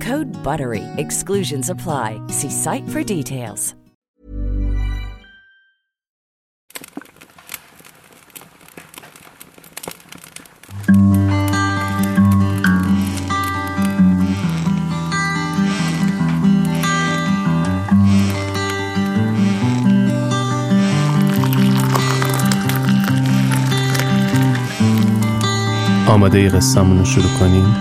Code BUTTERY. Exclusions apply. See site for details. آماده ای قصه‌مون رو شروع کنیم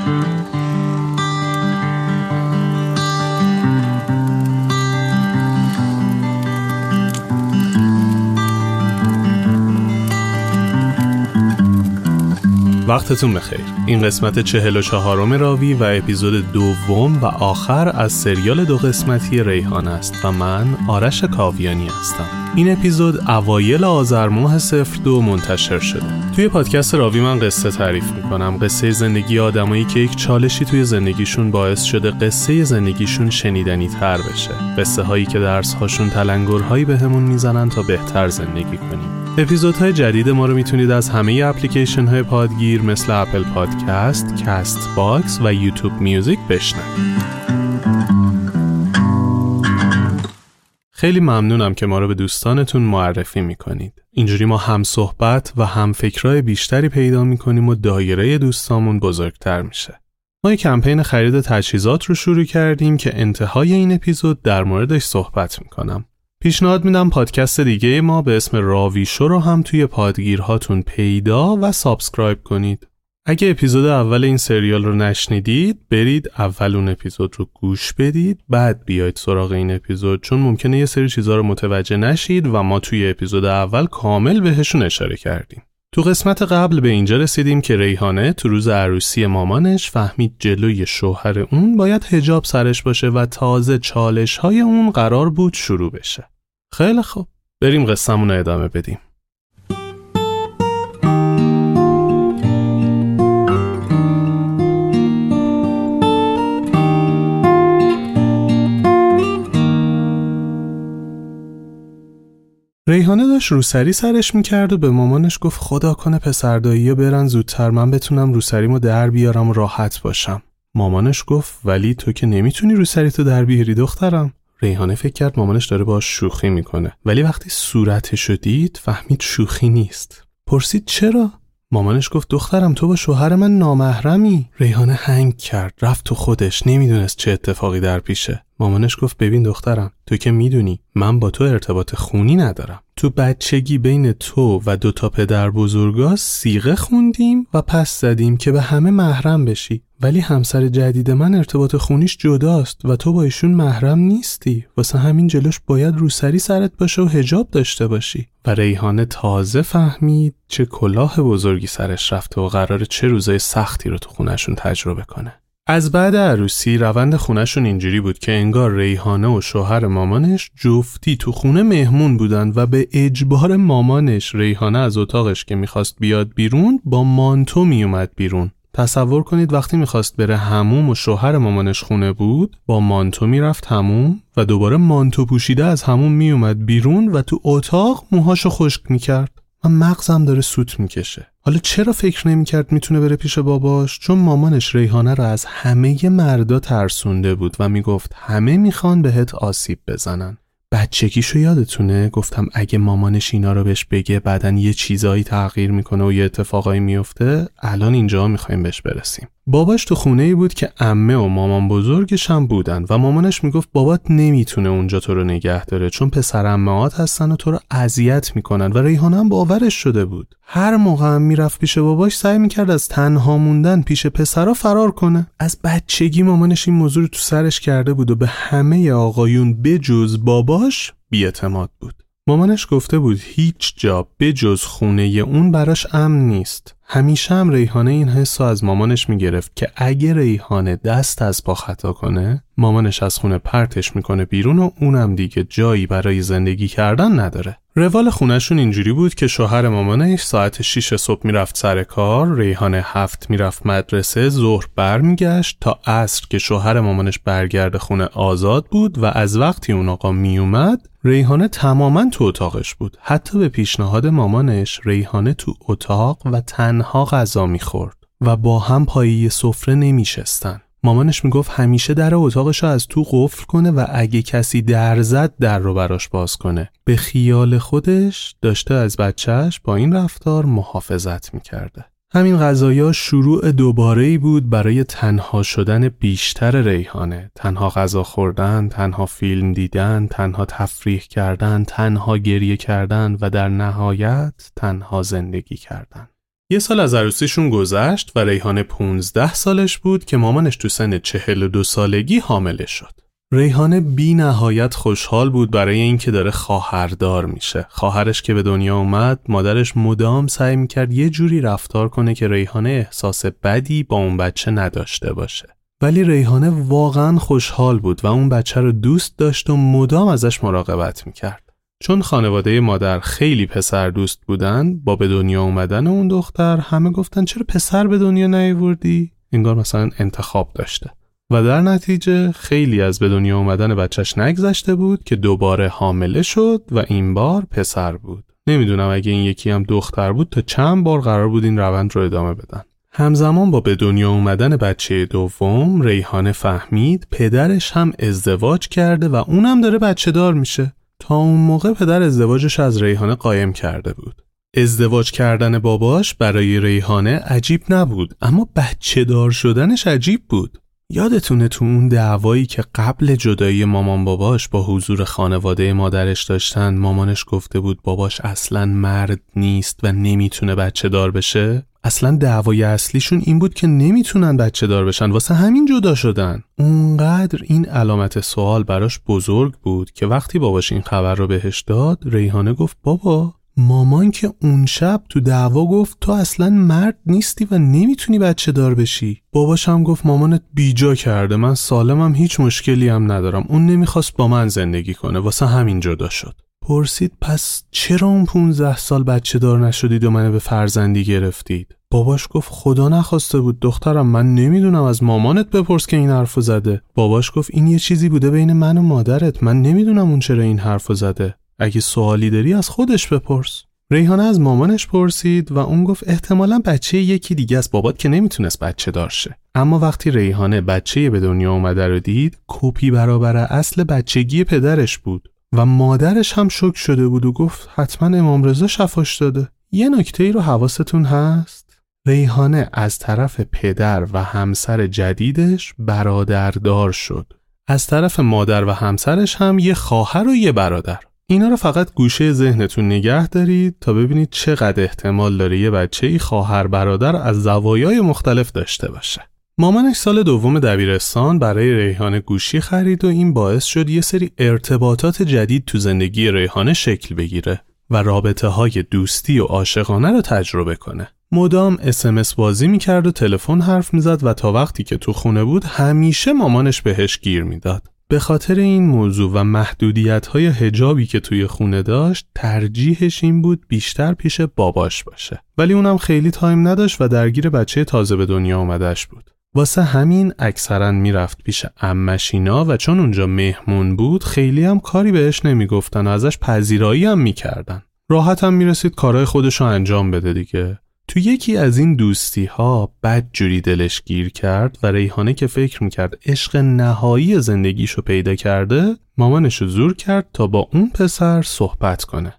وقتتون بخیر. این قسمت چهل و چهارم راوی و اپیزود دوم و آخر از سریال دو قسمتی ریحان است و من آرش کاویانی هستم. این اپیزود اوایل آذر ماه صفر دو منتشر شده. توی پادکست راوی من قصه تعریف می‌کنم. قصه زندگی آدمایی که یک چالشی توی زندگیشون باعث شده قصه زندگیشون شنیدنی تر بشه. قصه هایی که درس هاشون تلنگرهایی بهمون می‌زنن تا بهتر زندگی کنیم. اپیزودهای جدید ما رو می‌تونید از همه اپلیکیشن های پادگیر مثل Apple Podcast، Castbox و YouTube Music بشنوید. خیلی ممنونم که ما رو به دوستانتون معرفی می‌کنید. اینجوری ما هم صحبت و هم فکرهای بیشتری پیدا می‌کنیم و دایره دوستامون بزرگتر میشه. ما یک کمپین خرید تجهیزات رو شروع کردیم که انتهای این اپیزود در موردش صحبت می‌کنم. پیشنهاد میدم پادکست دیگه ما به اسم راویشو رو هم توی پادگیرهاتون پیدا و subscribe کنید. اگه اپیزود اول این سریال رو نشنیدید برید اول اون اپیزود رو گوش بدید بعد بیاید سراغ این اپیزود چون ممکنه یه سری چیزها رو متوجه نشید و ما توی اپیزود اول کامل بهشون اشاره کردیم. تو قسمت قبل به اینجا رسیدیم که ریحانه تو روز عروسی مامانش فهمید جلوی شوهر اون باید هجاب سرش باشه و تازه چالش های اون قرار بود شروع بشه. خیلی خوب بریم قصهمون رو ادامه بدیم. ریحانه داشت روسری سرش می‌کرد و به مامانش گفت خدا کنه پسردایی برن زودتر من بتونم روسریمو در بیارم و راحت باشم. مامانش گفت ولی تو که نمی‌تونی روسری تو در بیاری دخترم. ریحانه فکر کرد مامانش داره باش شوخی می‌کنه ولی وقتی صورتشو دید فهمید شوخی نیست. پرسید چرا؟ مامانش گفت دخترم تو با شوهر من نامحرمی ریحانه هنگ کرد رفت تو خودش نمی‌دونست چه اتفاقی در پیشه مامانش گفت ببین دخترم تو که می‌دونی من با تو ارتباط خونی ندارم. تو بچگی بین تو و دو تا پدر بزرگا سیغه خوندیم و پس زدیم که به همه محرم بشی. ولی همسر جدید من ارتباط خونیش جداست و تو با ایشون محرم نیستی. واسه همین جلوش باید روسری سرت باشه و هجاب داشته باشی. و ریحانه تازه فهمید چه کلاه بزرگی سرش رفته و قرار چه روزای سختی رو تو خونشون تجربه کنه. از بعد عروسی روند خونهشون اینجوری بود که انگار ریحانه و شوهر مامانش جفتی تو خونه مهمون بودن و به اجبار مامانش ریحانه از اتاقش که می‌خواست بیاد بیرون با مانتو میومد بیرون. تصور کنید وقتی می‌خواست بره هموم و شوهر مامانش خونه بود با مانتو می‌رفت هموم و دوباره مانتو پوشیده از هموم میومد بیرون و تو اتاق موهاشو خشک می‌کرد. من مغزم داره سوت می‌کشه. حالا چرا فکر نمی‌کرد می‌تونه بره پیش باباش؟ چون مامانش ریحانه رو از همه مردا ترسونده بود و می‌گفت همه می‌خوان بهت آسیب بزنن. بچگیشو یادتونه؟ گفتم اگه مامانش اینا رو بهش بگه بعدا یه چیزایی تغییر می‌کنه و یه اتفاقایی میفته الان اینجا می‌خوایم بهش برسیم. باباش تو خونه ای بود که امه و مامان بزرگش هم بودن و مامانش می‌گفت بابات نمی‌تونه اونجا تو رو نگه داره چون پسر امهات هستن و تو رو اذیت می‌کنن و ریحانه هم باورش شده بود. هر موقع هم می‌رفت پیش باباش سعی می‌کرد از تنها موندن پیش پسرا فرار کنه. از بچگی مامانش این موضوع رو تو سرش کرده بود و به همه آقایون بجز باباش بیاعتماد بود. مامانش گفته بود هیچ جا بجز خونه اون براش امن نیست. همیشه هم ریحانه این حس از مامانش می‌گرفت که اگه ریحانه دست از پا خطا کنه مامانش از خونه پرتش می‌کنه بیرون و اونم دیگه جایی برای زندگی کردن نداره. روال خونشون اینجوری بود که شوهر مامانش ساعت 6 صبح می‌رفت سر کار ریحانه هفت می‌رفت مدرسه ظهر برمیگشت تا عصر که شوهر مامانش برگرد خونه آزاد بود و از وقتی اون آقا میومد ریحانه تماما تو اتاقش بود. حتی به پیشنهاد مامانش ریحانه تو اتاق و تنها غذا می‌خورد و با هم پایه سفره نمیشستن. مامانش می‌گفت همیشه در اتاقش از تو قفل کنه و اگه کسی در زد در رو براش باز کنه. به خیال خودش داشته از بچهش با این رفتار محافظت می‌کرده. همین غذایا شروع دوباره ای بود برای تنها شدن بیشتر ریحانه. تنها غذا خوردن، تنها فیلم دیدن، تنها تفریح کردن، تنها گریه کردن و در نهایت تنها زندگی کردن. یه سال از عروسیشون گذشت و ریحانه 15 سالش بود که مامانش تو سن 42 سالگی حامله شد. ریحانه بی نهایت خوشحال بود برای اینکه داره خواهردار میشه. خواهرش که به دنیا اومد، مادرش مدام سعی می‌کرد یه جوری رفتار کنه که ریحانه احساس بدی با اون بچه نداشته باشه. ولی ریحانه واقعا خوشحال بود و اون بچه رو دوست داشت و مدام ازش مراقبت می‌کرد. چون خانواده مادر خیلی پسر دوست بودن با به دنیا اومدن اون دختر همه گفتن چرا پسر به دنیا نیوردی؟ انگار مثلا انتخاب داشته. و در نتیجه خیلی از به دنیا اومدن بچهش نگذشته بود که دوباره حامله شد و این بار پسر بود. نمی‌دونم اگه این یکی هم دختر بود تا چند بار قرار بود این روند رو ادامه بدن. همزمان با به دنیا اومدن بچه دوم ریحانه فهمید پدرش هم ازدواج کرده و اونم داره بچه دار میشه. تا اون موقع پدر ازدواجش از ریحانه قایم کرده بود. ازدواج کردن باباش برای ریحانه عجیب نبود اما بچه دار شدنش عجیب بود. یادتونه تو اون دعوایی که قبل جدایی مامان باباش با حضور خانواده مادرش داشتن مامانش گفته بود باباش اصلا مرد نیست و نمی‌تونه بچه دار بشه؟ اصلا دعوای اصلیشون این بود که نمی‌تونن بچه دار بشن. واسه همین جدا شدن. اونقدر این علامت سوال براش بزرگ بود که وقتی باباش این خبر رو بهش داد ریحانه گفت بابا مامان که اون شب تو دعوا گفت تو اصلا مرد نیستی و نمی‌تونی بچه دار بشی. باباش هم گفت مامانت بیجا کرده. من سالمم هیچ مشکلی هم ندارم. اون نمی‌خواست با من زندگی کنه. واسه همین جدا شد. پرسید پس چرا اون 15 سال بچه دار نشدید و منو به فرزندی گرفتید؟ باباش گفت خدا نخواسته بود دخترم من نمی‌دونم از مامانت بپرس که این حرفو زده. باباش گفت این یه چیزی بوده بین من و مادرت من نمی‌دونم اون چرا این حرفو زده. اگه سوالی داری از خودش بپرس. ریحانه از مامانش پرسید و اون گفت احتمالا بچه یکی دیگه از بابات که نمی‌تونست بچه دارشه اما وقتی ریحانه بچه به دنیا اومده رو دید کپی برابر اصل بچگی پدرش بود. و مادرش هم شک شده بود و گفت حتما امام رضا شفاش داده. یه نکته ای رو حواستون هست؟ ریحانه از طرف پدر و همسر جدیدش برادردار شد. از طرف مادر و همسرش هم یه خواهر و یه برادر. اینا رو فقط گوشه ذهنتون نگه دارید تا ببینید چقدر احتمال داره یه بچه ای خواهر برادر از زوایای مختلف داشته باشه. مامانش سال دوم دبیرستان برای ریحانه گوشی خرید و این باعث شد یه سری ارتباطات جدید تو زندگی ریحانه شکل بگیره و رابطه های دوستی و عاشقانه رو تجربه کنه. مدام اسمس بازی می‌کرد و تلفن حرف می‌زد و تا وقتی که تو خونه بود همیشه مامانش بهش گیر می‌داد. به خاطر این موضوع و محدودیت های هجابی که توی خونه داشت ترجیحش این بود بیشتر پیش باباش باشه ولی اونم خیلی تایم نداشت و درگیر بچه تازه به دنیا آمدش بود واسه همین اکثرا می‌رفت پیش امشینا و چون اونجا مهمون بود خیلی هم کاری بهش نمی‌گفتن و ازش پذیرایی هم می‌کردن. راحت هم می‌رسید کارهای خودش رو انجام بده دیگه. تو یکی از این دوستی ها بد جوری دلش گیر کرد و ریحانه که فکر می‌کرد عشق نهایی زندگیشو پیدا کرده مامانشو زور کرد تا با اون پسر صحبت کنه.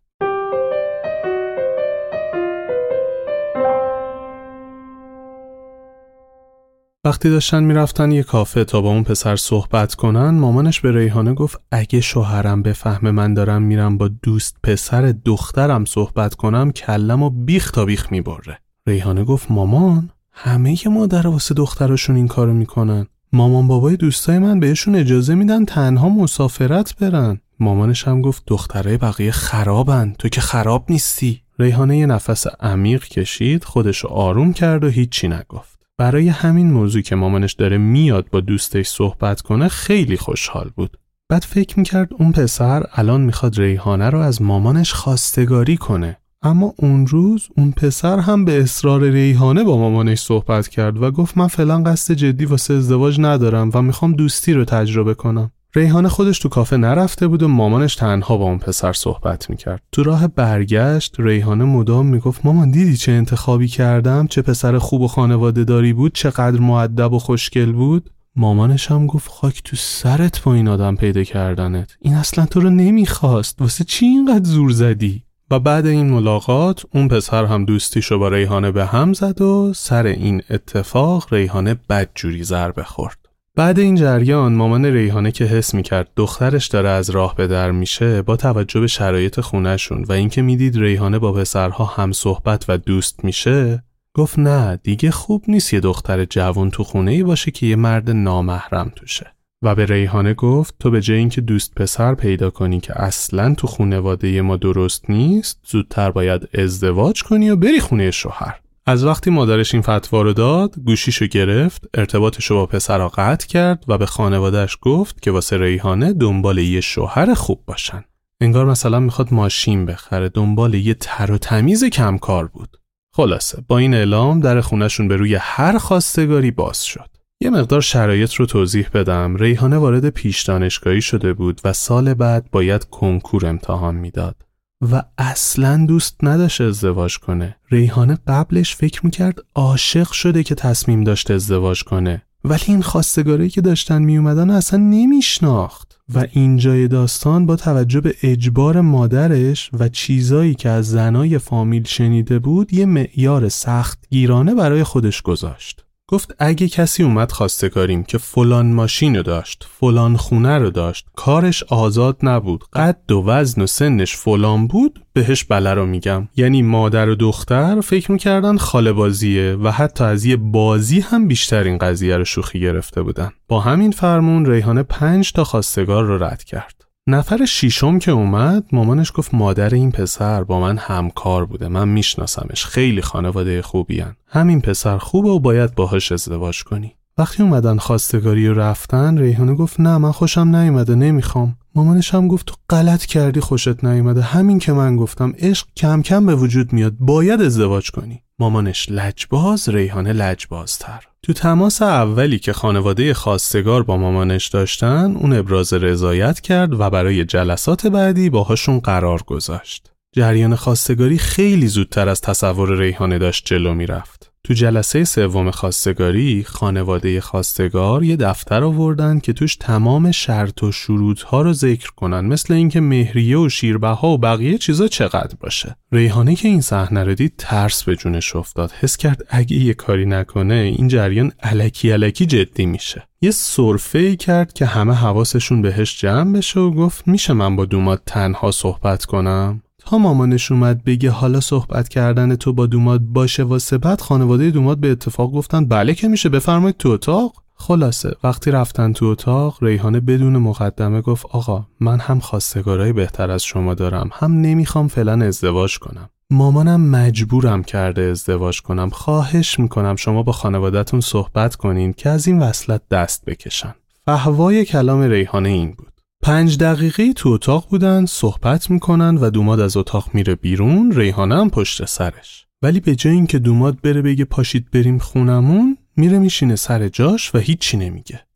وقتی داشتن می‌رفتن یه کافه تا با اون پسر صحبت کنن مامانش به ریحانه گفت اگه شوهرم بفهمه من دارم میرم با دوست پسر دخترم صحبت کنم کلم و بیخ تا بیخ می‌بره. ریحانه گفت مامان همه مادر واسه دختراشون این کارو می‌کنن. مامان بابای دوستای من بهشون اجازه میدن تنها مسافرت برن. مامانش هم گفت دخترای بقیه خرابن. تو که خراب نیستی. ریحانه یه نفس عمیق کشید خودشو آروم کرد و هیچی نگفت. برای همین موضوع که مامانش داره میاد با دوستش صحبت کنه خیلی خوشحال بود. بعد فکر می‌کرد اون پسر الان می‌خواد ریحانه رو از مامانش خواستگاری کنه. اما اون روز اون پسر هم به اصرار ریحانه با مامانش صحبت کرد و گفت من فعلا قصد جدی واسه ازدواج ندارم و می‌خوام دوستی رو تجربه کنم. ریحانه خودش تو کافه نرفته بود و مامانش تنها با اون پسر صحبت می‌کرد. تو راه برگشت ریحانه مدام می‌گفت مامان دیدی چه انتخابی کردم؟ چه پسر خوب و خانواده داری بود؟ چقدر معدب و خوشگل بود؟ مامانش هم گفت خاک تو سرت با این آدم پیدا کردنت. این اصلا تو رو نمی‌خواست. واسه چی اینقدر زور زدی؟ و بعد این ملاقات اون پسر هم دوستیشو با ریحانه به هم زد و سر این اتفاق ریحانه بدجوری ضربه خورد. بعد این جریان مامان ریحانه که حس می‌کرد دخترش داره از راه به در میشه با توجه به شرایط خونهشون و اینکه می‌دید ریحانه با پسرها هم صحبت و دوست میشه گفت نه دیگه خوب نیست یه دختر جوان تو خونه ای باشه که یه مرد نامحرم توشه. و به ریحانه گفت تو به جای اینکه دوست پسر پیدا کنی که اصلا تو خونواده ما درست نیست زودتر باید ازدواج کنی و بری خونه شوهر. از وقتی مادرش این فتوا رو داد گوشیشو گرفت ارتباطشو با پسرا قطع کرد و به خانوادهش گفت که واسه ریحانه دنبال یه شوهر خوب باشن. انگار مثلا می‌خواد ماشین بخره. دنبال یه تر و تمیز کمکار بود. خلاصه با این اعلام در خونشون به روی هر خواستگاری باز شد. یه مقدار شرایط رو توضیح بدم. ریحانه وارد پیش دانشگاهی شده بود و سال بعد باید کنکور امتحان می‌داد. و اصلا دوست نداشت ازدواج کنه. ریحانه قبلش فکر می‌کرد عاشق شده که تصمیم داشت ازدواج کنه. ولی این خواستگاری که داشتن میومدن اصلا نمیشناخت. و اینجای داستان با توجه به اجبار مادرش و چیزایی که از زنای فامیل شنیده بود یه معیار سخت گیرانه برای خودش گذاشت. گفت اگه کسی اومد خواستگاریم که فلان ماشین رو داشت فلان خونه رو داشت کارش آزاد نبود قد و وزن و سنش فلان بود بهش بله رو میگم. یعنی مادر و دختر فکر می‌کردن خاله بازیه و حتی از یه بازی هم بیشتر این قضیه رو شوخی گرفته بودن. با همین فرمون ریحانه پنج تا خواستگار رو رد کرد. نفر شیشم که اومد مامانش گفت مادر این پسر با من همکار بوده. من میشناسمش. خیلی خانواده خوبی هن. همین پسر خوبه و باید باهاش ازدواج کنی. وقتی اومدن خواستگاری و رفتن ریحانه گفت نه من خوشم نیومده نمی‌خوام. مامانش هم گفت تو غلط کردی خوشت نیومده. همین که من گفتم عشق کم کم به وجود میاد. باید ازدواج کنی. مامانش لجباز ریحانه لجبازتر. تو تماس اولی که خانواده خواستگار با مامانش داشتن اون ابراز رضایت کرد و برای جلسات بعدی باهاشون قرار گذاشت. جریان خواستگاری خیلی زودتر از تصور ریحانه داشت جلو می‌رفت. تو جلسه سوم خواستگاری خانواده خواستگار یه دفتر آوردن که توش تمام شرط و شروط ها رو ذکر کنن. مثل اینکه مهریه و شیربها و بقیه چیزا چقدر باشه. ریحانه که این صحنه رو دید ترس به جونش افتاد. حس کرد اگه یه کاری نکنه این جریان علکی علکی جدی میشه. یه صرفه ای کرد که همه حواسشون بهش جمع بشه و گفت میشه من با دومات تنها صحبت کنم؟ مامانش اومد بگه حالا صحبت کردن تو با دوماد باشه واسه. بعد خانواده دوماد به اتفاق گفتن بله که میشه بفرمایید تو اتاق. خلاصه وقتی رفتن تو اتاق ریحانه بدون مقدمه گفت آقا من هم خواستگارای بهتر از شما دارم هم نمی‌خوام فعلا ازدواج کنم. مامانم مجبورم کرده ازدواج کنم. خواهش می‌کنم شما با خانوادهتون صحبت کنین که از این وصلت دست بکشن. فهوای کلام ریحانه این بود. پنج دقیقه تو اتاق بودن صحبت می‌کنن و دوماد از اتاق میره بیرون ریحانه هم پشت سرش. ولی به جای اینکه دوماد بره بگه پاشید بریم خونمون میره میشینه سر جاش و هیچی نمیگه.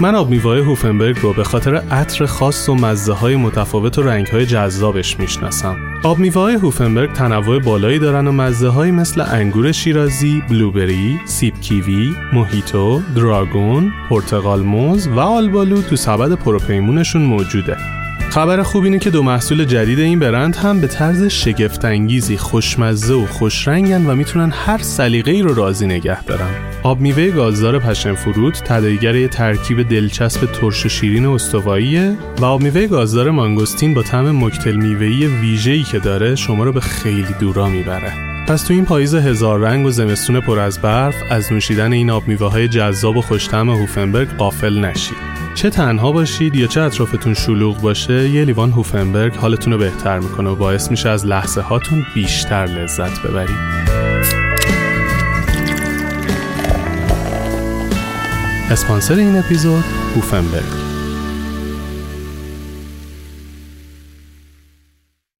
من آب میوه هوفنبرگ رو به خاطر عطر خاص و مزه های متفاوت و رنگ های جذابش می‌شناسم. آب میوه هوفنبرگ تنوع بالایی دارن و مزه های مثل انگور شیرازی، بلوبری، سیب کیوی، موهیتو، دراگون، پرتقال موز و آلبالو تو سبد پروپیمونشون موجوده. خبر خوب اینه که دو محصول جدید این برند هم به طرز شگفتانگیزی خوشمزه و خوشرنگن و می‌تونن هر سلیقه ای رو راضی نگه دارن. آب میوه گازدار پشن فروت تداعیگر ترکیب دلچسب ترش و شیرین استواییه و آب میوه گازدار مانگوستین با طعم مکتل میوه‌ای ویژه‌ای که داره شما رو به خیلی دورا می‌بره. پس تو این پاییز هزار رنگ و زمستون پر از برف از نوشیدن این آب میوه های جذاب و خوشتم هوفنبرگ قافل نشید. چه تنها باشید یا چه اطرافتون شلوغ باشه یه لیوان هوفنبرگ حالتون رو بهتر می‌کنه و باعث میشه از لحظه هاتون بیشتر لذت ببرید. اسپانسر این اپیزود هوفنبرگ.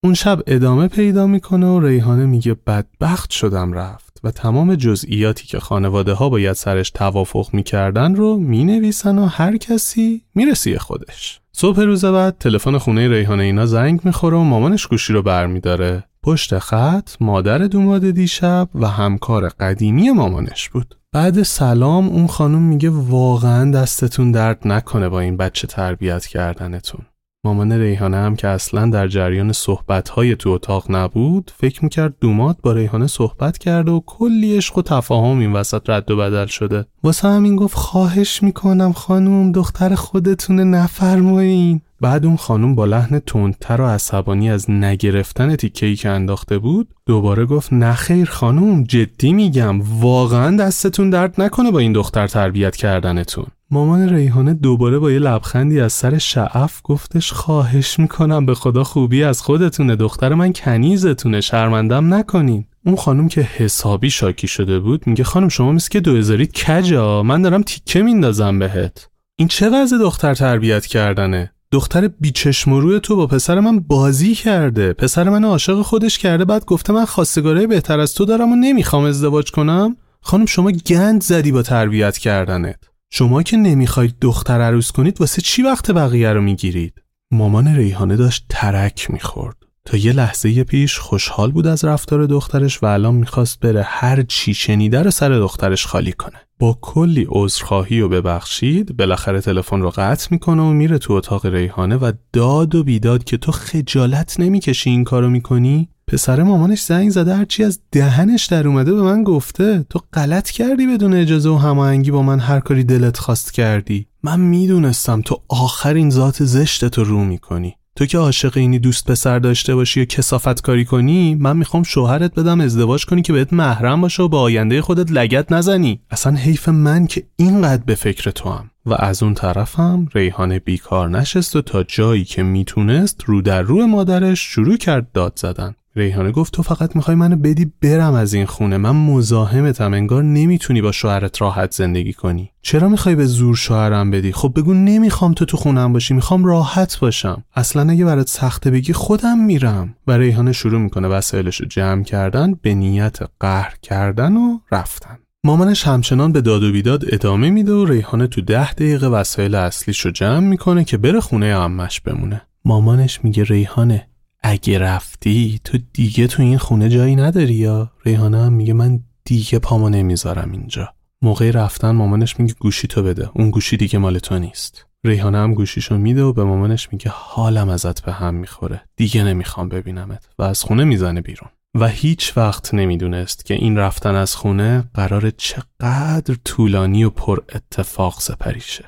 اون شب ادامه پیدا می‌کنه و ریحانه میگه بدبخت شدم رفت. و تمام جزئیاتی که خانواده ها باید سرش توافق می‌کردن رو می‌نویسن و هر کسی می‌رسی خودش. صبح روز بعد تلفن خونه ریحانه اینا زنگ می‌خوره و مامانش گوشی رو برمیداره. پشت خط مادر دوماد دیشب و همکار قدیمی مامانش بود. بعد سلام اون خانم میگه واقعا دستتون درد نکنه با این بچه تربیت کردنتون. مامان ریحانه هم که اصلا در جریان صحبتهای تو اتاق نبود فکر می‌کرد دومات با ریحانه صحبت کرده و کلی عشق و تفاهم این وسط رد و بدل شده. واسه همین گفت خواهش می‌کنم خانم دختر خودتونه نفرمایین. بعد اون خانم با لحن تندتر و عصبانی از نگرفتن تیکهی که انداخته بود دوباره گفت نخیر خانم جدی میگم واقعا دستتون درد نکنه با این دختر تربیت کردنتون. مامان ریحانه دوباره با یه لبخندی از سر شعف گفتش خواهش می‌کنم به خدا خوبی از خودتونه دختر من کنیزتونه شرمندم نکنین. اون خانم که حسابی شاکی شده بود میگه خانم شما مثل که دوزارید کجا؟ من دارم تیکه میندازم بهت. این چه وضع دختر تربیت کردنه؟ دختر بیچشم روی تو با پسر من بازی کرده. پسر من عاشق خودش کرده. بعد گفته من خواستگاره بهتر از تو دارم و نمی‌خوام ازدواج کنم. خانم شما گند زدی با تربیت کردنت. شما که نمی‌خواید دختر عروس کنید واسه چی وقت بقیه رو می‌گیرید؟ مامان ریحانه داشت ترک می‌خورد. تا یه لحظه پیش خوشحال بود از رفتار دخترش و الان می‌خواست بره هر چی شنیده رو سر دخترش خالی کنه. با کلی عذرخواهی و ببخشید بالاخره تلفن رو قطع می‌کنه و میره تو اتاق ریحانه و داد و بیداد که تو خجالت نمی‌کشی این کارو می‌کنی؟ پسر مامانش زنگ زده هرچی از دهنش در اومده به من گفته. تو غلط کردی بدون اجازه و هماهنگی با من هر کاری دلت خواست کردی. من می‌دونستم تو آخرین ذات زشت تو رو می‌کنی. تو که عاشق اینی دوست پسر داشته باشی و کسافت کاری کنی من می‌خوام شوهرت بدم ازدواج کنی که بهت محرم باشه و به آینده خودت لگت نزنی. اصلا حیف من که اینقدر به فکر تو هم و از اون طرفم ریحانه بیکار نشست و تا جایی که می‌تونست رو در رو مادرش شروع کرد داد زدن. ریحانه گفت تو فقط می‌خوای منو بدی برم از این خونه. من مزاحمتم. انگار نمی‌تونی با شوهرت راحت زندگی کنی. چرا می‌خوای به زور شوهرم بدی؟ خب بگو نمی‌خوام تو تو خونم باشی. می‌خوام راحت باشم. اصلا اگه برات سخته بگی خودم میرم. و ریحانه شروع می‌کنه وسایلش رو جمع کردن به نیت قهر کردن و رفتن. مامانش همچنان به داد و بیداد ادامه میده و ریحانه تو ده دقیقه وسایل اصلیش رو جمع می‌کنه که بره خونه عمش بمونه. مامانش میگه ریحانه اگه رفتی تو دیگه تو این خونه جایی نداری یا؟ ریحانه هم میگه من دیگه پامو نمی‌ذارم اینجا. موقع رفتن مامانش میگه گوشی تو بده. اون گوشی دیگه مال تو نیست. ریحانه هم گوشیشو میده و به مامانش میگه حالم ازت به هم می‌خوره. دیگه نمی‌خوام ببینمت و از خونه می‌زنه بیرون. و هیچ وقت نمی‌دونست که این رفتن از خونه قرار چقدر طولانی و پر اتفاق سپریشه.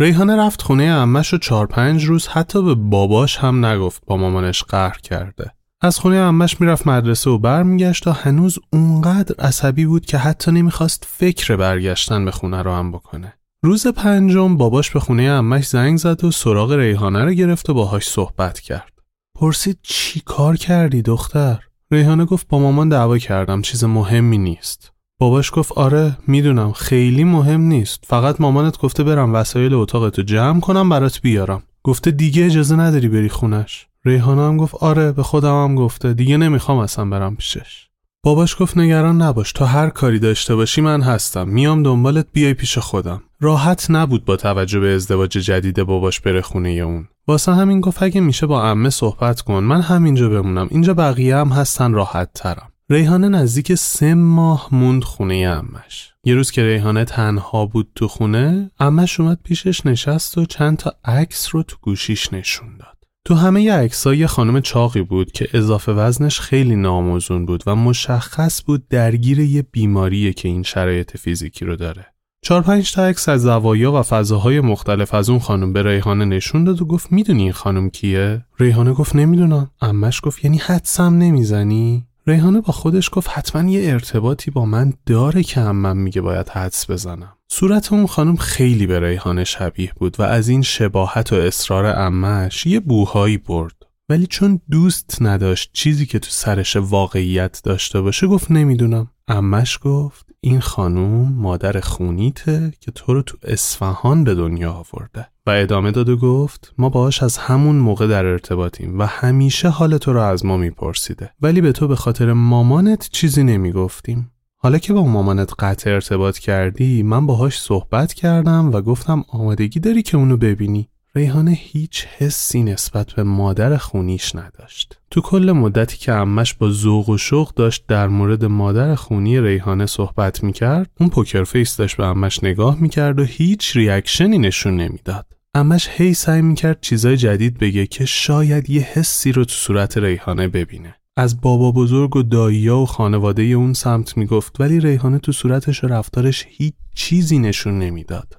ریحانه رفت خونه امش و چار پنج روز حتی به باباش هم نگفت با مامانش قهر کرده. از خونه امش می‌رفت مدرسه و برمیگشت تا هنوز اونقدر عصبی بود که حتی نمی‌خواست فکر برگشتن به خونه رو هم بکنه. روز پنجم باباش به خونه امش زنگ زد و سراغ ریحانه رو گرفت و باهاش صحبت کرد. پرسید چی کار کردی دختر؟ ریحانه گفت با مامان دعوا کردم چیز مهمی نیست. باباش گفت آره می‌دونم خیلی مهم نیست. فقط مامانت گفته برم وسایل اتاقتو جمع کنم برات بیارم. گفته دیگه اجازه نداری بری خونش. ریحانه هم گفت آره به خودم هم گفته. دیگه نمی‌خوام اصلا برم پیشش. باباش گفت نگران نباش تا هر کاری داشته باشی من هستم. میام دنبالت بیای پیش خودم. راحت نبود با توجه به ازدواج جدید باباش بره خونه اون. واسه همین گفت اگه میشه با عمه صحبت کن. من همینجا بمونم. اینجا بقیه هم هستن راحت ترم ریحانه نزدیک سه ماه موند خونه امش یه روز که ریحانه تنها بود تو خونه امش اومد پیشش نشست و چند تا عکس رو تو گوشیش نشون داد تو همه ی یه خانم چاقی بود که اضافه وزنش خیلی ناموزون بود و مشخص بود درگیر یه بیماریه که این شرایط فیزیکی رو داره. چهار پنج تا عکس از زوایا و فضاهای مختلف از اون خانم به ریحانه نشون داد و گفت می‌دونی این خانم کیه؟ ریحانه گفت نمی‌دونم. امش گفت یعنی حدسم نمی‌زنی؟ ریحانه با خودش گفت حتما یه ارتباطی با من داره که من میگه باید حدس بزنم. صورت اون خانم خیلی به ریحانه شبیه بود و از این شباهت و اصرار امش یه بوهایی برد. ولی چون دوست نداشت چیزی که تو سرش واقعیت داشته باشه گفت نمی‌دونم. امش گفت این خانوم مادر خونیته که تو رو تو اصفهان به دنیا آورده و ادامه داد و گفت ما باهاش از همون موقع در ارتباطیم و همیشه حال تو رو از ما میپرسیده ولی به تو به خاطر مامانت چیزی نمی‌گفتیم حالا که با مامانت قطع ارتباط کردی من باهاش صحبت کردم و گفتم آمادگی داری که اونو ببینی ریحانه هیچ حسی نسبت به مادر خونیش نداشت. تو کل مدتی که عمه‌ش با ذوق و شوق داشت در مورد مادر خونی ریحانه صحبت می‌کرد، اون poker face داشت به عمه‌ش نگاه می‌کرد و هیچ reaction ی نشون نمی‌داد. عمه‌ش هی سعی می‌کرد چیزای جدید بگه که شاید یه حسی رو تو صورت ریحانه ببینه. از بابا بزرگ و داییا و خانواده اون سمت می‌گفت ولی ریحانه تو صورتش و رفتارش هیچ چیزی نشون نمی‌داد.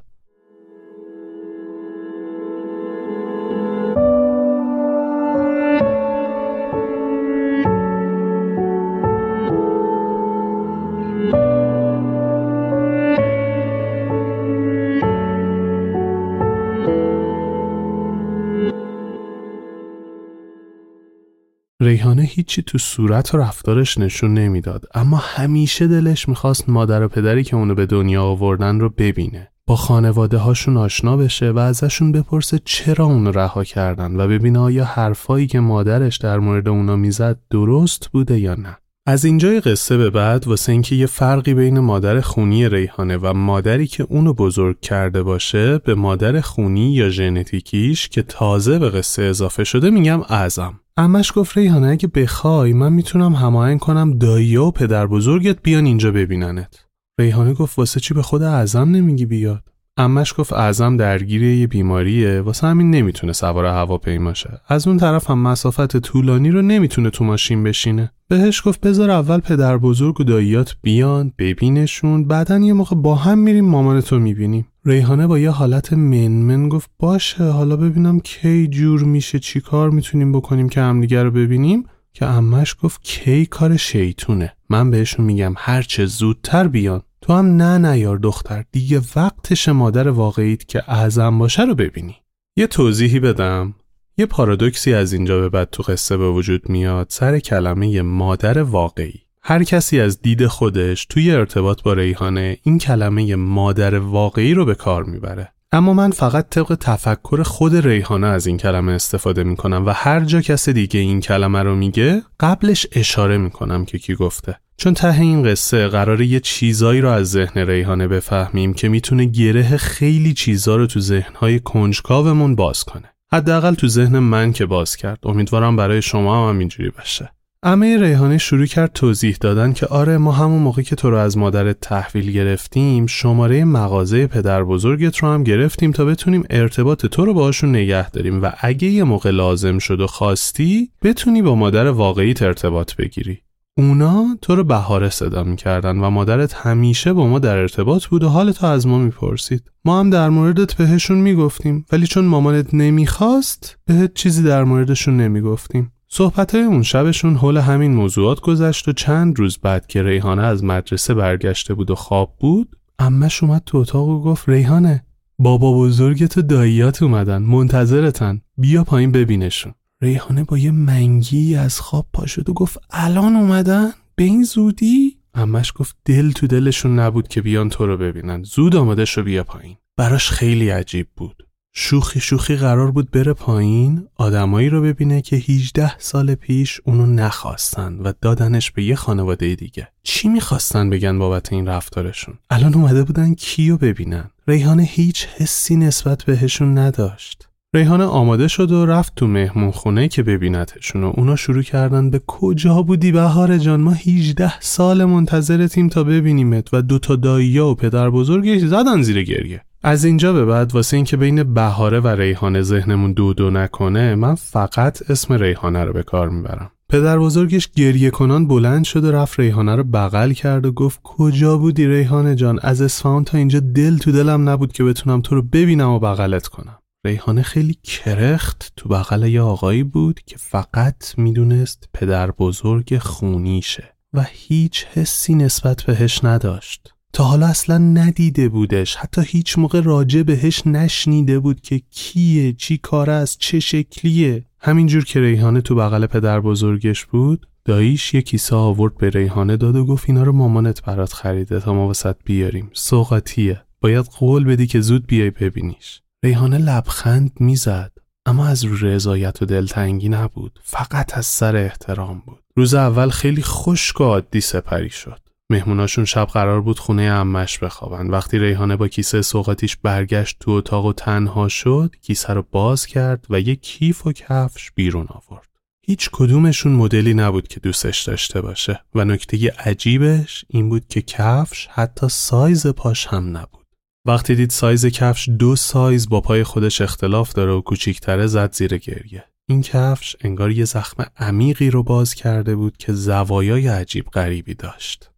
ریحانه هیچی تو صورت و رفتارش نشون نمی‌داد اما همیشه دلش می‌خواست مادر و پدری که اونو به دنیا آوردن رو ببینه با خانواده هاشون آشنا بشه و ازشون بپرسه چرا اونو رها کردن و ببینه آیا حرفایی که مادرش در مورد اونا می‌زد درست بوده یا نه. از اینجای قصه به بعد واسه اینکه یه فرقی بین مادر خونی ریحانه و مادری که اونو بزرگ کرده باشه به مادر خونی یا ژنتیکیش که تازه به قصه اضافه شده میگم اعظم. امش گفت ریحانه اگه بخوای من می‌تونم هماهنگ کنم دایی و پدر بزرگت بیان اینجا ببیننت. ریحانه گفت واسه چی به خود اعظم نمیگی بیاد؟ امش گفت اعظم درگیر یه بیماریه واسه همین نمی‌تونه سوار هواپیما شه. از اون طرف هم مسافت طولانی رو نمی‌تونه تو ماشین بشینه. بهش گفت بذار اول پدر بزرگ و داییات بیان ببینشون بعدا یه موقع با هم میریم مامانتو می‌بینیم. ریحانه با یه حالت منمن گفت باشه حالا ببینم کی جور میشه چی کار می‌تونیم بکنیم که همدیگه رو ببینیم. که امش گفت کی کار شیطونه. من بهشون میگم هرچه زودتر بیان. تو هم نه نیار دختر دیگه وقتش مادر واقعیت که اعظم باشه رو ببینی. یه توضیحی بدم. یه پارادوکسی از اینجا به بعد تو قصه به وجود میاد سر کلمه مادر واقعی. هر کسی از دید خودش توی ارتباط با ریحانه این کلمه مادر واقعی رو به کار می‌بره. اما من فقط طبق تفکر خود ریحانه از این کلمه استفاده می‌کنم و هر جا کس دیگه این کلمه رو میگه قبلش اشاره می‌کنم که کی گفته. چون ته این قصه قراره یه چیزایی رو از ذهن ریحانه بفهمیم که می‌تونه گره خیلی چیزا رو تو ذهنهای کنجکاومون باز کنه. حداقل تو ذهن من که باز کرد. امیدوارم برای شما هم اینجوری باشه. امه ریحانه شروع کرد توضیح دادن که آره ما همون موقع که تو رو از مادرت تحویل گرفتیم شماره مغازه پدر بزرگت رو هم گرفتیم تا بتونیم ارتباط تو رو باشون نگه داریم و اگه یه موقع لازم شد و خواستی بتونی با مادر واقعیت ارتباط بگیری. اونا تو رو بهاره صدا می‌کردن و مادرت همیشه با ما در ارتباط بود و حال تو از ما می‌پرسید. ما هم در موردت بهشون می‌گفتیم ولی چون مامانت نمی‌خواست بهت چیزی در موردشون نمی‌گفتیم. صحبت اون شبشون حول همین موضوعات گذشت و چند روز بعد که ریحانه از مدرسه برگشته بود و خواب بود امش اومد تو اتاق و گفت ریحانه بابا بزرگت و داییات اومدن منتظرتن بیا پایین ببینشون. ریحانه با یه منگی از خواب پا شد و گفت الان اومدن؟ به این زودی؟ امش گفت دل تو دلشون نبود که بیان تو رو ببینن زود آماده شو بیا پایین. براش خیلی عجیب بود. شوخی شوخی قرار بود بره پایین آدمایی رو ببینه که 18 سال پیش اونو نخواستن و دادنش به یه خانواده دیگه. چی می‌خواستن بگن بابت این رفتارشون؟ الان اومده بودن کیو ببینن؟ ریحانه هیچ حسی نسبت بهشون نداشت. ریحانه آماده شد و رفت تو مهمون خونه که ببینتشون و اونا شروع کردن به کجا بودی بهار جان؟ ما 18 سال منتظرتیم تا ببینیمت و دوتا داییا و پدر بزرگش زدن زیر گریه. از اینجا به بعد واسه اینکه بین بهاره و ریحانه ذهنمون دو دو نکنه من فقط اسم ریحانه رو به کار می‌برم. پدر بزرگش گریه کنان بلند شد و رفت ریحانه رو بغل کرد و گفت کجا بودی ریحانه جان؟ از اصفهان تا اینجا دل تو دلم نبود که بتونم تو رو ببینم و بغلت کنم. ریحانه خیلی کرخت تو بغل یه آقایی بود که فقط می‌دونست پدر بزرگ خونیشه و هیچ حسی نسبت بهش نداشت. تا حالا اصلا ندیده بودش. حتی هیچ موقع راجع بهش نشنیده بود که کیه چی کار است چه شکلیه. همینجور که ریحانه تو بغل پدر بزرگش بود داییش یه کیسه آورد به ریحانه داد و گفت اینا رو مامانت برات خریده تا ما وسط بیاریم. سوقاتیه باید قول بدی که زود بیای ببینیش. ریحانه لبخند می‌زد اما از رضایت و دلتنگی نبود. فقط از سر احترام بود. روز اول خیلی خشک و عادی سپری شد. مهموناشون شب قرار بود خونه امش بخوابن. وقتی ریحانه با کیسه سوقاتیش برگشت تو اتاق و تنها شد کیسه رو باز کرد و یک کیف و کفش بیرون آورد. هیچ کدومشون مدلی نبود که دوستش داشته باشه و نکته عجیبش این بود که کفش حتی سایز پاش هم نبود. وقتی دید سایز کفش دو سایز با پای خودش اختلاف داره و کوچیکتره زد زیر گریه. این کفش انگار یه زخم عمیقی رو باز کرده بود که زوایای عجیب غریبی داشت.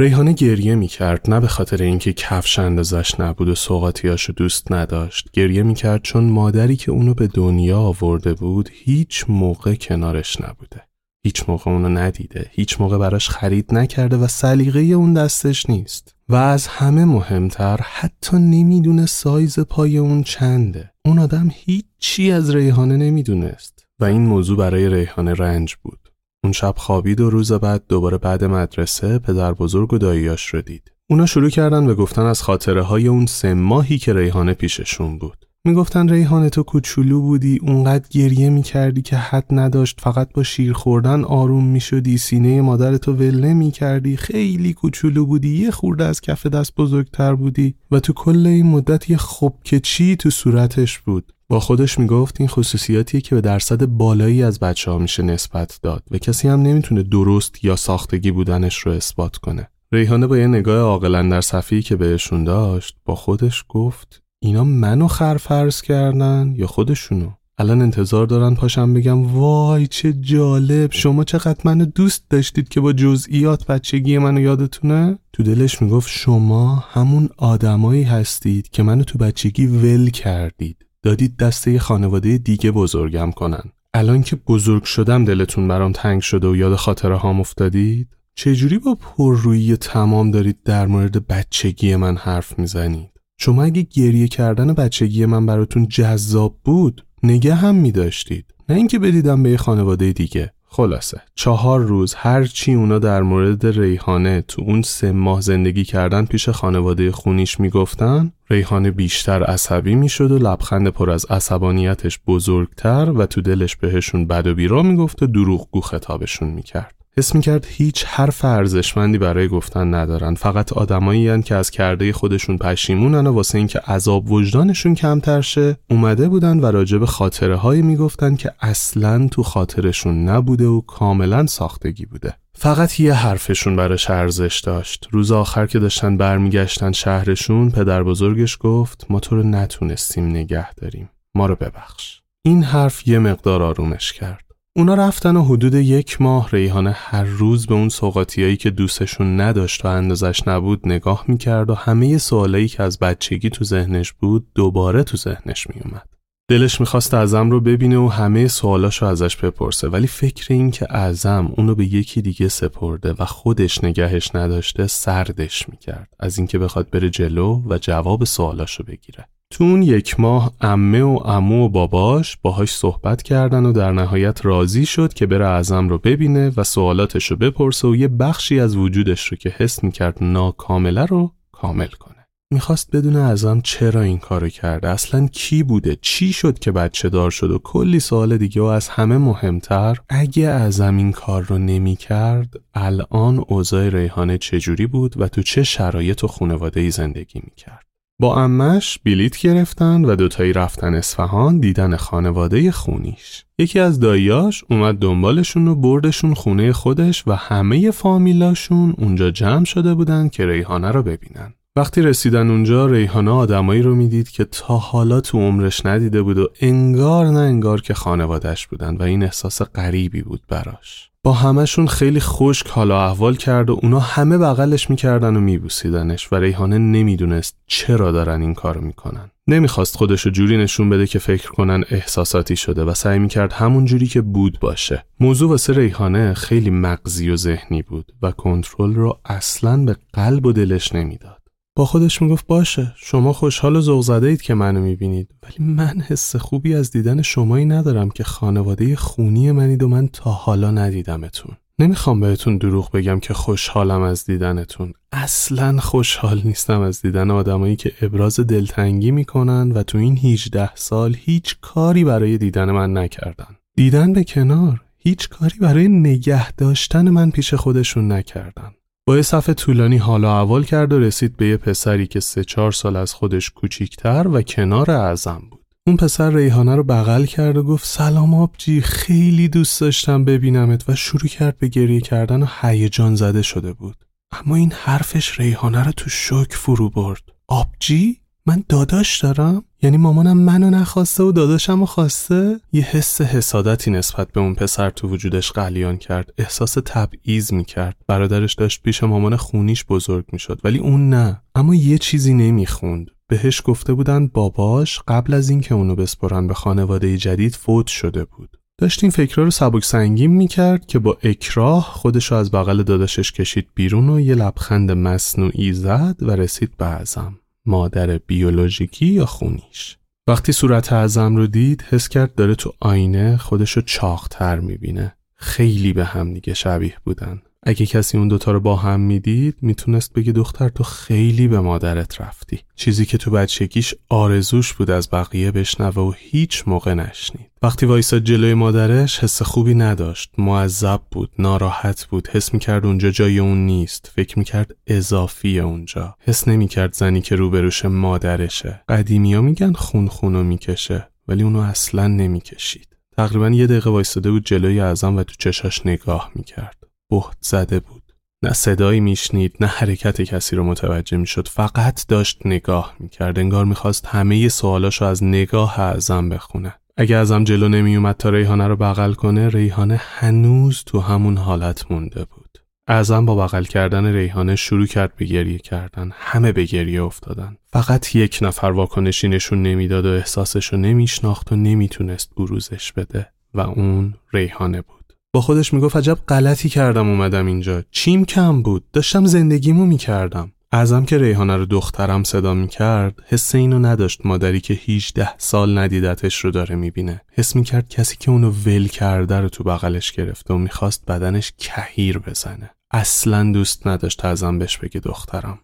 ریحانه گریه می کرد نه به خاطر اینکه کفش اندازش نبود و سوقاتیاشو دوست نداشت. گریه می کرد چون مادری که اونو به دنیا آورده بود هیچ موقع کنارش نبوده. هیچ موقع اونو ندیده. هیچ موقع براش خرید نکرده و سلیقه اون دستش نیست. و از همه مهمتر حتی نمی‌دونه سایز پای اون چنده. اون آدم هیچی از ریحانه نمی‌دونست. و این موضوع برای ریحانه رنج بود. اون شب خوابید و روز بعد دوباره بعد مدرسه پدر بزرگ و داییاش رو دید. اونا شروع کردن به گفتن از خاطره های اون سه ماهی که ریحانه پیششون بود. می‌گفتن ریحانه تو کوچولو بودی اونقدر گریه می‌کردی که حد نداشت فقط با شیر خوردن آروم می‌شدی سینه مادر تو ول نمی‌کردی خیلی کوچولو بودی یه خورده از کف دست بزرگتر بودی و تو کل این مدت یه خب که چی تو صورتش بود با خودش می‌گفت این خصوصیاتیه که به درصد بالایی از بچه ها میشه نسبت داد و کسی هم نمی‌تونه درست یا ساختگی بودنش رو اثبات کنه. ریحانه با یه نگاه عاقلا در صفی که بهشون داشت با خودش گفت اینا منو خرفرز کردن یا خودشونو؟ الان انتظار دارن پاشم بگم وای چه جالب! شما چقدر منو دوست داشتید که با جزئیات بچگی منو یادتونه؟ تو دلش می‌گفت شما همون آدمایی هستید که منو تو بچگی ول کردید. دادید دسته خانواده دیگه بزرگم کنن. الان که بزرگ شدم دلتون برام تنگ شده و یاد خاطره هام افتادید؟ چجوری با پررویی تمام دارید در مورد بچگی من حرف می‌زنید؟ شما اگه گریه کردن بچگی من براتون جذاب بود نگه هم میداشتید. نه اینکه بدیدم به یه خانواده دیگه. خلاصه چهار روز هر چی اونا در مورد ریحانه تو اون سه ماه زندگی کردن پیش خانواده خونیش می‌گفتن ریحانه بیشتر عصبی می‌شد و لبخند پر از عصبانیتش بزرگتر و تو دلش بهشون بد و بیرا می‌گفت و دروغگو خطابشون می‌کرد. حس می‌کرد هیچ حرف ارزشمندی برای گفتن ندارن. فقط آدمایی که از کرده خودشون پشیمونن و واسه اینکه عذاب وجدانشون کمتر شه اومده بودن و راجب خاطره هایی می‌گفتن که اصلا تو خاطرشون نبوده و کاملا ساختگی بوده. فقط یه حرفشون براش ارزش داشت. روز آخر که داشتن برمیگشتن شهرشون پدر بزرگش گفت ما تو رو نتونستیم نگه داریم. ما رو ببخش. این حرف یه مقدار آرومش کرد. اونا رفتن و حدود یک ماه ریحانه هر روز به اون سوقاتیایی که دوستشون نداشت و اندازش نبود نگاه می‌کرد و همه سوالایی که از بچگی تو ذهنش بود دوباره تو ذهنش میومد. دلش می‌خواست اعظم رو ببینه و همه سوالاشو ازش بپرسه ولی فکر این که اعظم اونو به یکی دیگه سپرده و خودش نگهش نداشته سردش می‌کرد از اینکه بخواد بره جلو و جواب سوالاشو بگیره. تو یک ماه امه و امو و باباش باهاش صحبت کردن و در نهایت راضی شد که بره اعظم رو ببینه و سوالاتش رو بپرسه و یه بخشی از وجودش رو که حس می‌کرد ناکامله رو کامل کنه. می‌خواست بدون اعظم چرا این کارو کرده؟ اصلا کی بوده؟ چی شد که بچه دار شد و کلی سوال دیگه و از همه مهمتر اگه اعظم این کار رو نمی‌کرد الان اوضاع ریحانه چجوری بود و تو چه شرایط و خانواده زندگی می‌کرد؟ با امش بلیت گرفتن و دوتایی رفتن اصفهان دیدن خانواده خونیش. یکی از داییاش اومد دنبالشون و بردشون خونه خودش و همه فامیلاشون اونجا جمع شده بودن که ریحانه رو ببینن. وقتی رسیدن اونجا ریحانه آدمایی رو می‌دید که تا حالا تو عمرش ندیده بود و انگار نه انگار که خانوادش بودن و این احساس غریبی بود براش. با همشون خیلی خشک حالا احوال کرد و اونا همه بغلش می‌کردن و میبوسیدنش و ریحانه نمی‌دونست چرا دارن این کارو می‌کنن. نمی‌خواست خودشو جوری نشون بده که فکر کنن احساساتی شده و سعی می‌کرد همون جوری که بود باشه. موضوع واسه ریحانه خیلی مغزی و ذهنی بود و کنترل رو اصلا به قلب و دلش نمی‌داد. با خودش می‌گفت باشه شما خوشحال و ذوق زده اید که منو می‌بینید. ولی من حس خوبی از دیدن شمایی ندارم که خانواده خونی منید و من تا حالا ندیدمتون. نمی‌خوام بهتون دروغ بگم که خوشحالم از دیدنتون. اصلا خوشحال نیستم از دیدن آدمایی که ابراز دلتنگی می‌کنن و تو این 18 سال هیچ کاری برای دیدن من نکردن. دیدن به کنار هیچ کاری برای نگه داشتن من پیش خودشون نکردن. با یه صفحه طولانی حالا اول کرد و رسید به یه پسری که سه چهار سال از خودش کوچیکتر و کنار اعظم بود. اون پسر ریحانه رو بغل کرد و گفت سلام آبجی خیلی دوست داشتم ببینمت و شروع کرد به گریه کردن و هیجان زده شده بود. اما این حرفش ریحانه رو تو شوک فرو برد. آبجی؟ من داداش دارم؟ یعنی مامانم منو نخواسته و داداشم خواسته؟ یه حس حسادتی نسبت به اون پسر تو وجودش قلیان کرد. احساس تبعیض می‌کرد. برادرش داشت پیش مامان خونیش بزرگ می‌شد ولی اون نه. اما یه چیزی نمی‌خوند. بهش گفته بودن باباش قبل از اینکه اونو بسپرن به خانواده جدید فوت شده بود. داشت این فکرها رو سبک سنگین می‌کرد که با اکراه خودش از بغل داداشش کشید بیرون و یه لبخند مصنوعی زد و رسید به ازم مادر بیولوژیکی یا خونیش؟ وقتی صورت اعظم رو دید حس کرد داره تو آینه خودشو چاختر می‌بینه. خیلی به هم دیگه شبیه بودن. اگه کسی اون دوتا رو با هم می‌دید می‌تونست بگه دختر تو خیلی به مادرت رفتی. چیزی که تو بچگیش آرزوش بود از بقیه بشنوه و هیچ موقع نشنید. وقتی وایساد جلوی مادرش حس خوبی نداشت. معذب بود ناراحت بود. حس می‌کرد اونجا جای اون نیست. فکر می‌کرد اضافی اونجا. حس نمی‌کرد زنی که روبروش مادرشه. قدیمیا میگن خون خونو می‌کشه ولی اونو اصلا نمی‌کشید. تقریبا یه دقیقه وایستاده بود جلوی اعظم و تو چشاش نگاه می‌کرد. بهت زده بود. نه صدایی میشنید نه حرکت کسی رو متوجه می‌شد. فقط داشت نگاه می‌کرد. انگار می‌خواست همه سوالاشو از نگاه اعظم بخونه. اگه ازم جلو نمیومد تا ریحانه رو بغل کنه ریحانه هنوز تو همون حالت مونده بود. اعظم با بغل کردن ریحانه شروع کرد به گریه کردن. همه به گریه افتادن. فقط یک نفر واکنشی نشون نمی‌داد و احساسشو نمیشناخت و نمی‌تونست بروزش بده و اون ریحانه بود. با خودش می‌گفت عجب غلطی کردم اومدم اینجا. چیم کم بود. داشتم زندگیمو می‌کردم. ازم که ریحانه رو دخترم صدا می‌کرد حس اینو نداشت مادری که 18 سال ندیدتش رو داره می‌بینه. حس می‌کرد کسی که اونو ول کرده رو تو بغلش گرفته و می‌خواست بدنش کهیر بزنه. اصلا دوست نداشت ازم بهش بگه دخترم.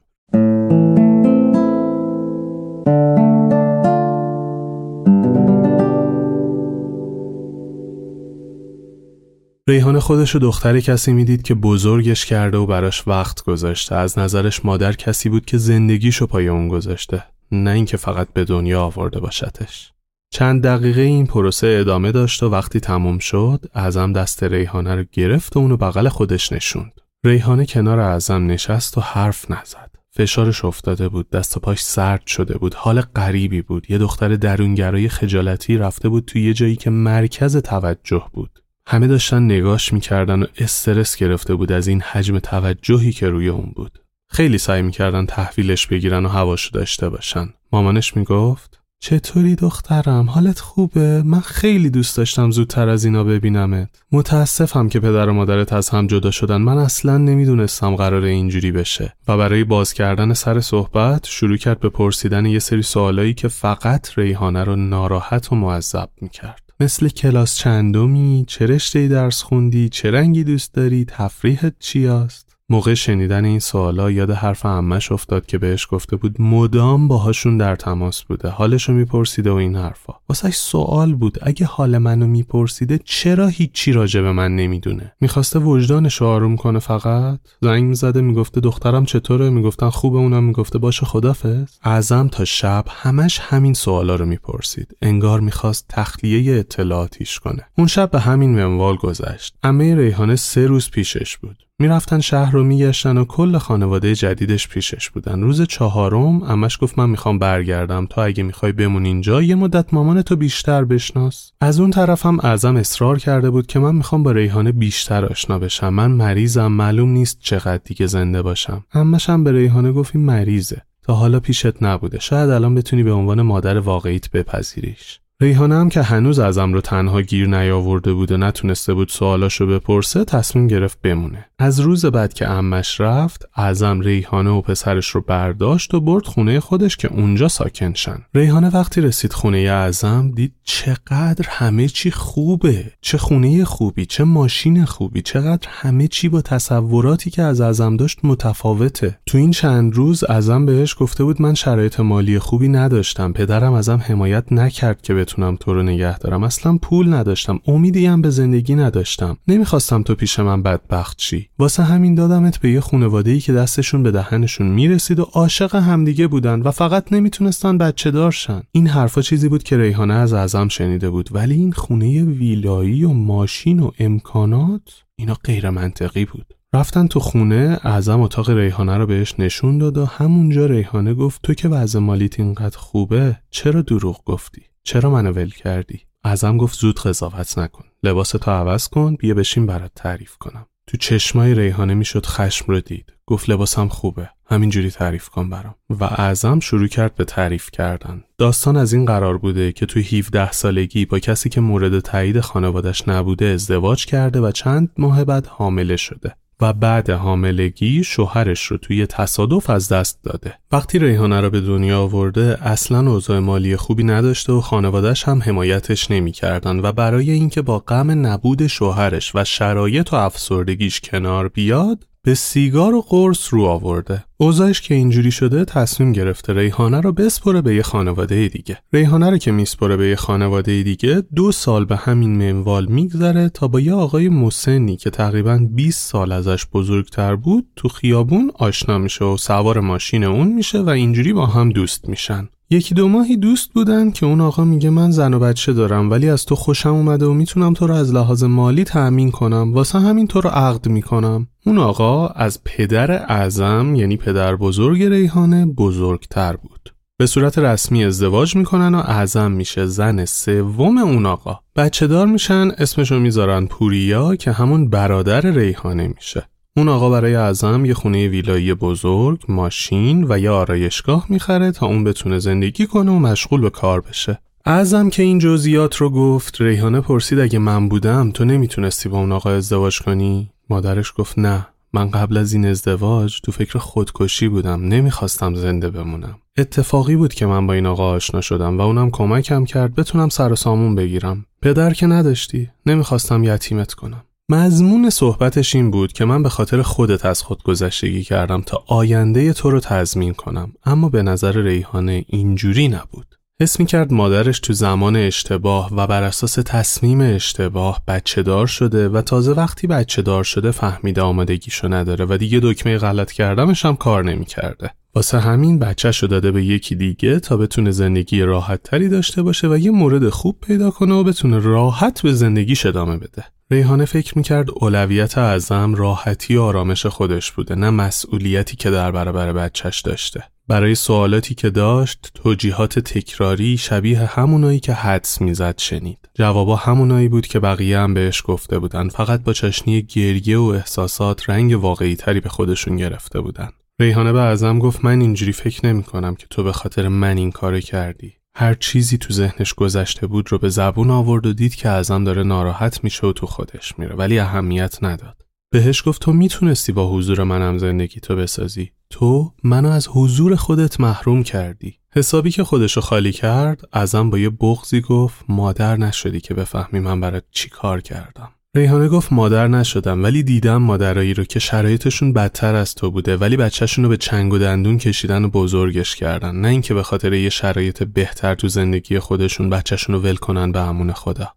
ریحانه خودش و دختر کسی می‌دید که بزرگش کرده و براش وقت گذاشته. از نظرش مادر کسی بود که زندگیشو پای اون گذاشته نه اینکه فقط به دنیا آورده باشتش چند دقیقه این پروسه ادامه داشت و وقتی تموم شد اعظم دست ریحانه رو گرفت و اونو بغل خودش نشوند. ریحانه کنار اعظم نشست و حرف نزد. فشارش افتاده بود دست و پاش سرد شده بود حال غریبی بود. یه دختر درونگرای خجالتی رفته بود توی یه جایی که مرکز توجه بود. همه داشتن نگاش می‌کردن و استرس گرفته بود از این حجم توجهی که روی اون بود. خیلی سعی می‌کردن تحویلش بگیرن و هواشو داشته باشن. مامانش می‌گفت چطوری دخترم؟ حالت خوبه؟ من خیلی دوست داشتم زودتر از اینا ببینمت. متاسفم که پدر و مادرت از هم جدا شدن. من اصلا نمی‌دونستم قرار اینجوری بشه. و برای باز کردن سر صحبت شروع کرد به پرسیدن یه سری سوالایی که فقط ریحانه رو ناراحت و معذب می‌کرد. مثل کلاس چندمی چه رشته درس خوندی چه رنگی دوست داری تفریحت چی است موقع شنیدن این سوالا یاد حرف عمش افتاد که بهش گفته بود مدام باهاشون در تماس بوده حالشو میپرسیده و این حرفا. واسهش سوال بود اگه حال منو میپرسیده چرا هیچی راجع به من نمی‌دونه؟ می‌خواسته وجدانش آروم کنه فقط؟ زنگ می‌زده می‌گفته دخترم چطوره؟ می‌گفتن خوبه اونم؟ می‌گفته باشه خدافظ. اعظم تا شب همش همین سوالا رو می‌پرسید. انگار می‌خواست تخلیه اطلاعاتیش کنه. اون شب به همین منوال گذشت. امه ریحانه سه روز پیشش بود. می‌رفتن شهر رو میگشتن و کل خانواده جدیدش پیشش بودن. روز چهارم امش گفت من می‌خوام برگردم. تا اگه می‌خوای بمون اینجا یه مدت مامان تو بیشتر بشناس. از اون طرف هم اعظم اصرار کرده بود که من می‌خوام با ریحانه بیشتر آشنا بشم. من مریضم. معلوم نیست چقدر دیگه زنده باشم. امش هم به ریحانه گفت این مریضه. تا حالا پیشت نبوده. شاید الان بتونی به عنوان مادر واقعیت بپذیریش. ریحانه هم که هنوز ازم رو تنها گیر نیاورده بود و نتونسته بود سوالاشو بپرسه تصمیم گرفت بمونه. از روز بعد که امش رفت اعظم ریحانه و پسرش رو برداشت و برد خونه خودش که اونجا ساکن شن. ریحانه وقتی رسید خونه اعظم دید چقدر همه چی خوبه. چه خونه خوبی چه ماشین خوبی چقدر همه چی با تصوراتی که از اعظم داشت متفاوته. تو این چند روز اعظم بهش گفته بود من شرایط مالی خوبی نداشتم. پدرم ازم حمایت نکرد که بتونم تو رو نگه دارم. اصلا پول نداشتم. امیدی هم به زندگی نداشتم. نمی‌خواستم تو پیش من بدبخت شی. واسه همین دادمت به یه خانواده ای که دستشون به دهنشون می‌رسید و عاشق همدیگه بودن و فقط نمی‌تونستن بچه دارشن این حرفا چیزی بود که ریحانه از اعظم شنیده بود. ولی این خونه ویلایی و ماشین و امکانات اینا غیر منطقی بود. رفتن تو خونه اعظم اتاق ریحانه رو بهش نشون داد و همونجا ریحانه گفت تو که وضع مالیت اینقدر خوبه چرا دروغ گفتی؟ چرا منو ول کردی؟ اعظم گفت زود قضاوت نکن لباس تو عوض کن بیا بشین برات تعریف کنم. تو چشمای ریحانه می‌شد خشم رو دید. گفت لباسم خوبه همینجوری تعریف کن برام. و اعظم شروع کرد به تعریف کردن. داستان از این قرار بوده که تو 17 سالگی با کسی که مورد تایید خانوادش نبوده ازدواج کرده و چند ماه بعد حامله شده. و بعد حاملگی شوهرش رو توی تصادف از دست داده. وقتی ریحانه رو به دنیا آورده اصلا اوضاع مالی خوبی نداشته و خانوادش هم حمایتش نمی‌کردن و برای اینکه با غم نبود شوهرش و شرایط و افسردگیش کنار بیاد به سیگار و قرص رو آورده. اوضاعش که اینجوری شده تصمیم گرفته ریحانه رو بسپره به یه خانواده دیگه. ریحانه رو که میسپره به یه خانواده دیگه دو سال به همین منوال میگذره تا با یه آقای مسنی که تقریبا 20 سال ازش بزرگتر بود تو خیابون آشنا میشه و سوار ماشین اون میشه و اینجوری با هم دوست میشن. یکی دو ماهی دوست بودن که اون آقا میگه من زن و بچه دارم ولی از تو خوشم اومده و می‌تونم تو رو از لحاظ مالی تأمین کنم. واسه همین تو رو عقد می‌کنم. اون آقا از پدر اعظم یعنی پدر بزرگ ریحانه بزرگتر بود. به صورت رسمی ازدواج می‌کنن و اعظم میشه زن سوم اون آقا. بچه دار میشن اسمشو می‌ذارن پوریا که همون برادر ریحانه میشه. اون آقا برای اعظم یه خونه ویلایی بزرگ، ماشین و یه آرایشگاه می‌خره تا اون بتونه زندگی کنه و مشغول به کار بشه. اعظم که این جزئیات رو گفت، ریحانه پرسید اگه من بودم تو نمی‌تونستی با اون آقا ازدواج کنی؟ مادرش گفت نه. من قبل از این ازدواج تو فکر خودکشی بودم نمی‌خواستم زنده بمونم اتفاقی بود که من با این آقا آشنا شدم و اونم کمکم کرد بتونم سر و سامون بگیرم پدر که نداشتی نمی‌خواستم یتیمت کنم مضمون صحبتش این بود که من به خاطر خودت از خود گذشتگی کردم تا آینده تو رو تضمین کنم اما به نظر ریحانه اینجوری نبود حس می کرد مادرش تو زمان اشتباه و بر اساس تصمیم اشتباه بچه دار شده و تازه وقتی بچه دار شده فهمیده آمادگیشو نداره و دیگه دکمه غلط کردمش هم کار نمی کرده. واسه همین بچهش داده به یکی دیگه تا بتونه زندگی راحت تری داشته باشه و یه مورد خوب پیدا کنه و بتونه راحت به زندگیش ادامه بده. ریحانه فکر می‌کرد اولویت اعظم راحتی و آرامش خودش بوده نه مسئولیتی که در برابر بچهش داشته. برای سوالاتی که داشت توجیهات تکراری شبیه همونایی که حدس می‌زد شنید. جوابا همونایی بود که بقیه هم بهش گفته بودن فقط با چشنی گریه و احساسات رنگ واقعی تری به خودشون گرفته بودن. ریحانه به ازم گفت من اینجوری فکر نمی کنم که تو به خاطر من این کارو کردی. هر چیزی تو ذهنش گذشته بود رو به زبون آورد و دید که ازم داره ناراحت میشه و تو خودش میره ولی اهمیت نداد. بهش گفت تو می‌تونستی با حضور منم زندگی تو بسازی. تو منو از حضور خودت محروم کردی. حسابی که خودشو خالی کرد ازم با یه بغزی گفت مادر نشدی که بفهمی من برات چی کار کردم. ریحانه گفت مادر نشدم ولی دیدم مادرایی رو که شرایطشون بدتر از تو بوده ولی بچهشون رو به چنگ و دندون کشیدن و بزرگش کردن. نه اینکه به خاطر یه شرایط بهتر تو زندگی خودشون بچهشون رو ول کنن به امون خدا.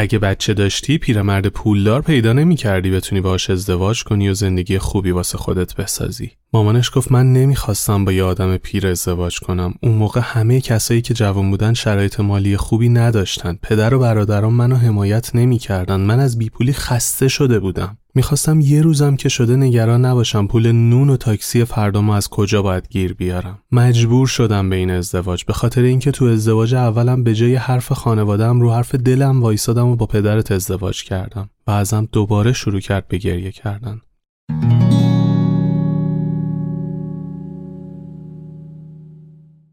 اگه بچه داشتی پیرمرد پولدار پیدا نمی کردی بتونی باهاش ازدواج کنی و زندگی خوبی واسه خودت بسازی. مامانش گفت من نمی‌خواستم با یه آدم پیر ازدواج کنم. اون موقع همه کسایی که جوان بودن شرایط مالی خوبی نداشتن. پدر و برادران منو حمایت نمی‌کردن. من از بیپولی خسته شده بودم. می‌خواستم یه روزم که شده نگران نباشم پول نون و تاکسی فردامو از کجا باید گیر بیارم مجبور شدم به این ازدواج به خاطر اینکه تو ازدواج اولم به جای حرف خانوادم رو حرف دلم وایسادم و با پدرت ازدواج کردم و ازم دوباره شروع کرد به گریه کردن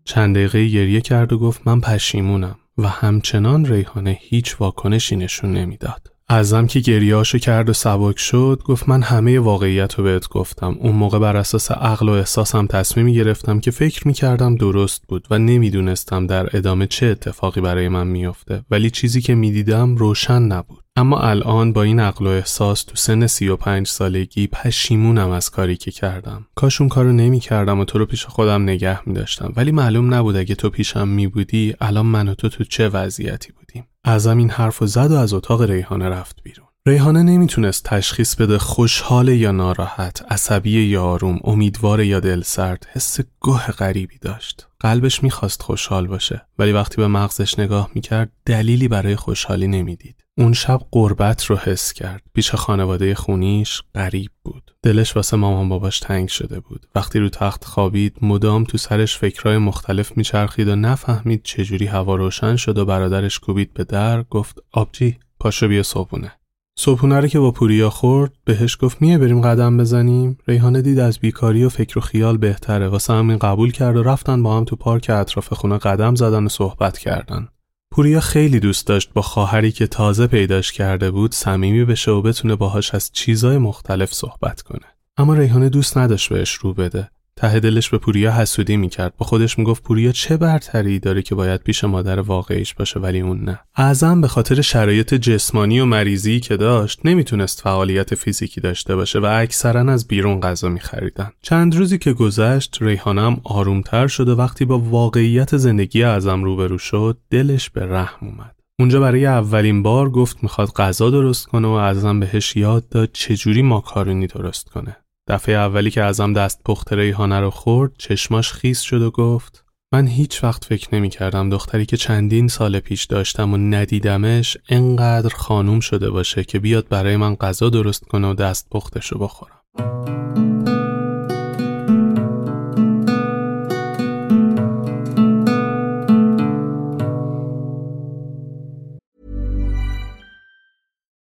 چند دقیقه گریه کرد و گفت من پشیمونم و همچنان ریحانه هیچ واکنشی نشون نمی‌داد. ازم که گریاشو کرد و سبک شد گفت من همه واقعیت رو بهت گفتم. اون موقع بر اساس عقل و احساسم تصمیمی گرفتم که فکر می‌کردم درست بود و نمی‌دونستم در ادامه چه اتفاقی برای من میافته. ولی چیزی که می‌دیدم روشن نبود. اما الان با این عقل و احساس تو سن 35 سالگی پشیمونم از کاری که کردم. کاش اون کارو نمی کردم و تو رو پیش خودم نگه می داشتم ولی معلوم نبود اگه تو پیشم می بودی الان من و تو تو چه وضعیتی بودیم. ازم این حرف و زد و از اتاق ریحانه رفت بیرون ریحانه نمی‌تونست تشخیص بده خوشحال یا ناراحت، عصبی یا آروم، امیدوار یا دلسرد، حس گوه غریبی داشت. قلبش می‌خواست خوشحال باشه ولی وقتی به مغزش نگاه می‌کرد دلیلی برای خوشحالی نمی‌دید. اون شب قربت رو حس کرد. پیش خانواده خونیش غریب بود. دلش واسه مامان باباش تنگ شده بود. وقتی رو تخت خوابید مدام تو سرش فکرای مختلف میچرخید و نفهمید چجوری هوا روشن شد و برادرش کوبید به در گفت آبجی پاشو بیا صبحونه. صبحونه رو که با پوریا خورد بهش گفت میه بریم قدم بزنیم ریحانه دید از بیکاری و فکر و خیال بهتره واسه همین قبول کرد و رفتن با هم تو پارک اطراف خونه قدم زدن و صحبت کردن پوریا خیلی دوست داشت با خواهری که تازه پیداش کرده بود صمیمی بشه و بتونه باهاش از چیزای مختلف صحبت کنه. اما ریحانه دوست نداشت بهش رو بده. ته دلش به پوریا حسودی می‌کرد. با خودش می‌گفت پوریا چه برتری داره که باید پیش مادر واقعیش باشه ولی اون نه. اعظم به خاطر شرایط جسمانی و مریضی که داشت نمی‌تونست فعالیت فیزیکی داشته باشه و اکثرا از بیرون غذا میخریدن. چند روزی که گذشت ریحانم آرومتر شد و وقتی با واقعیت زندگی اعظم روبرو شد دلش به رحم اومد. اونجا برای اولین بار گفت می‌خواد غذا درست کنه و اعظم بهش یاد داد چجوری ماکارونی درست کنه. دفعه اولی که ازم دست پخت ریحانه رو خورد چشماش خیس شد و گفت من هیچ وقت فکر نمی کردم دختری که چندین سال پیش داشتم و ندیدمش انقدر خانوم شده باشه که بیاد برای من غذا درست کنه و دست پختش رو بخورم.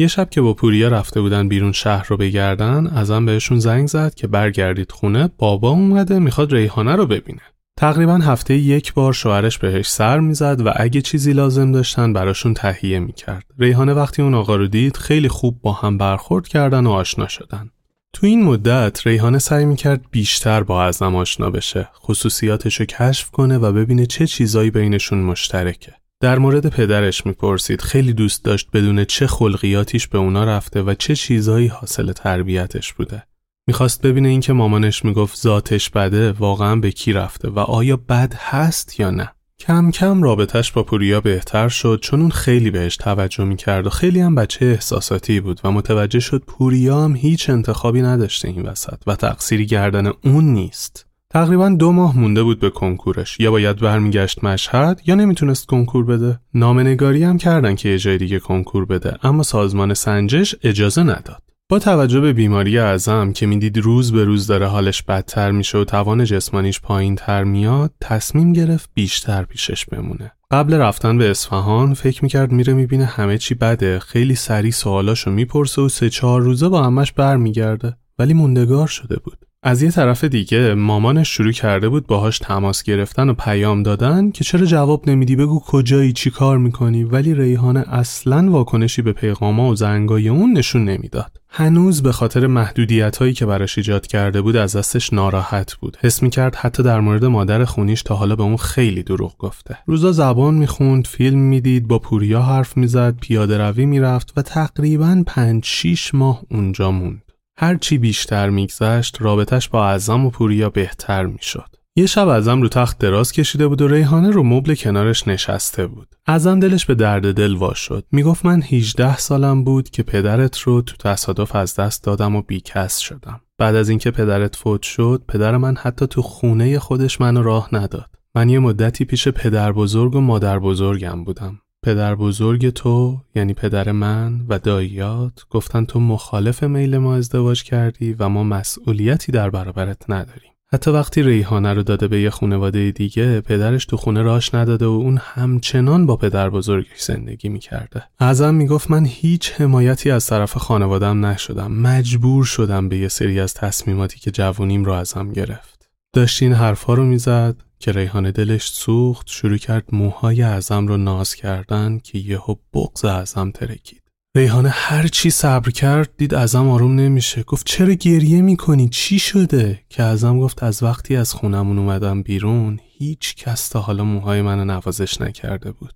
یه شب که با پوریا رفته بودن بیرون شهر رو بگردن ازم بهشون زنگ زد که برگردید خونه بابا اومده می‌خواد ریحانه رو ببینه. تقریبا هفته یک بار شوهرش بهش سر می‌زد و اگه چیزی لازم داشتن براشون تهیه می‌کرد. ریحانه وقتی اون آقا رو دید خیلی خوب با هم برخورد کردن و آشنا شدن. تو این مدت ریحانه سعی می‌کرد بیشتر با ازم آشنا بشه خصوصیاتش رو کشف کنه و ببینه چه چیزایی بینشون مشترکه. در مورد پدرش می‌پرسید خیلی دوست داشت بدون چه خلقیاتیش به اونا رفته و چه چیزایی حاصل تربیتش بوده. می‌خواست ببینه اینکه مامانش می‌گفت ذاتش بده واقعا به کی رفته و آیا بد هست یا نه. کم کم رابطش با پوریا بهتر شد چون اون خیلی بهش توجه می‌کرد و خیلی هم بچه احساساتی بود و متوجه شد پوریا هم هیچ انتخابی نداشته این وسط و تقصیری گردن اون نیست. تقریبا دو ماه مونده بود به کنکورش. یا باید برمیگشت مشهد یا نمی‌تونست کنکور بده. نامنگاری هم کردن که یه جای دیگه کنکور بده. اما سازمان سنجش اجازه نداد. با توجه به بیماری اعظم که می‌دید روز به روز داره حالش بدتر میشه و توان جسمانیش پایین تر میاد تصمیم گرفت بیشتر پیشش بمونه. قبل رفتن به اصفهان فکر می‌کرد میره می‌بینه همه چی بده. خیلی سریع سوالاشو می‌پرسه و سه چهار روزه با همش برمیگرده. ولی موندگار شده بود. از یه طرف دیگه مامانش شروع کرده بود باهاش تماس گرفتن و پیام دادن که چرا جواب نمیدی؟ بگو کجایی؟ چی کار می‌کنی؟ ولی ریحانه اصلا واکنشی به پیغاما و زنگای اون نشون نمی‌داد. هنوز به خاطر محدودیت هایی که براش ایجاد کرده بود از دستش ناراحت بود. حس می‌کرد حتی در مورد مادر خونیش تا حالا به اون خیلی دروغ گفته. روزا زبان می‌خوند فیلم می‌دید با پوریا حرف می‌زد پیاده روی می‌رفت و تقریبا پنج شیش ماه اونجا موند. هرچی بیشتر میگذشت رابطش با اعظم و پوریا بهتر می‌شد. یه شب اعظم رو تخت دراز کشیده بود و ریحانه رو مبل کنارش نشسته بود. اعظم دلش به درد دل واش شد. می‌گفت من 18 سالم بود که پدرت رو تو تصادف از دست دادم و بیکس شدم. بعد از اینکه پدرت فوت شد، پدر من حتی تو خونه خودش منو راه نداد. من یه مدتی پیش پدر بزرگ و مادر بزرگم بودم. پدر بزرگ تو یعنی پدر من و داییات گفتن تو مخالف میل ما ازدواج کردی و ما مسئولیتی در برابرت نداریم. حتی وقتی ریحانه رو داده به یه خانواده دیگه پدرش تو خونه راش نداده و اون همچنان با پدر بزرگش زندگی می‌کرده. ازم می‌گفت من هیچ حمایتی از طرف خانوادم نشدم. مجبور شدم به یه سری از تصمیماتی که جوونیم رو ازم گرفت. داشت این حرفا رو می‌زد که ریحانه دلش سوخت شروع کرد موهای اعظم رو ناز کردن که یهو بغز اعظم ترکید. ریحانه هر چی صبر کرد دید ازم آروم نمیشه. گفت چرا گریه می‌کنی؟ چی شده؟ که ازم گفت از وقتی از خونمون اومدم بیرون هیچ کس تا حالا موهای منو نوازش نکرده بود.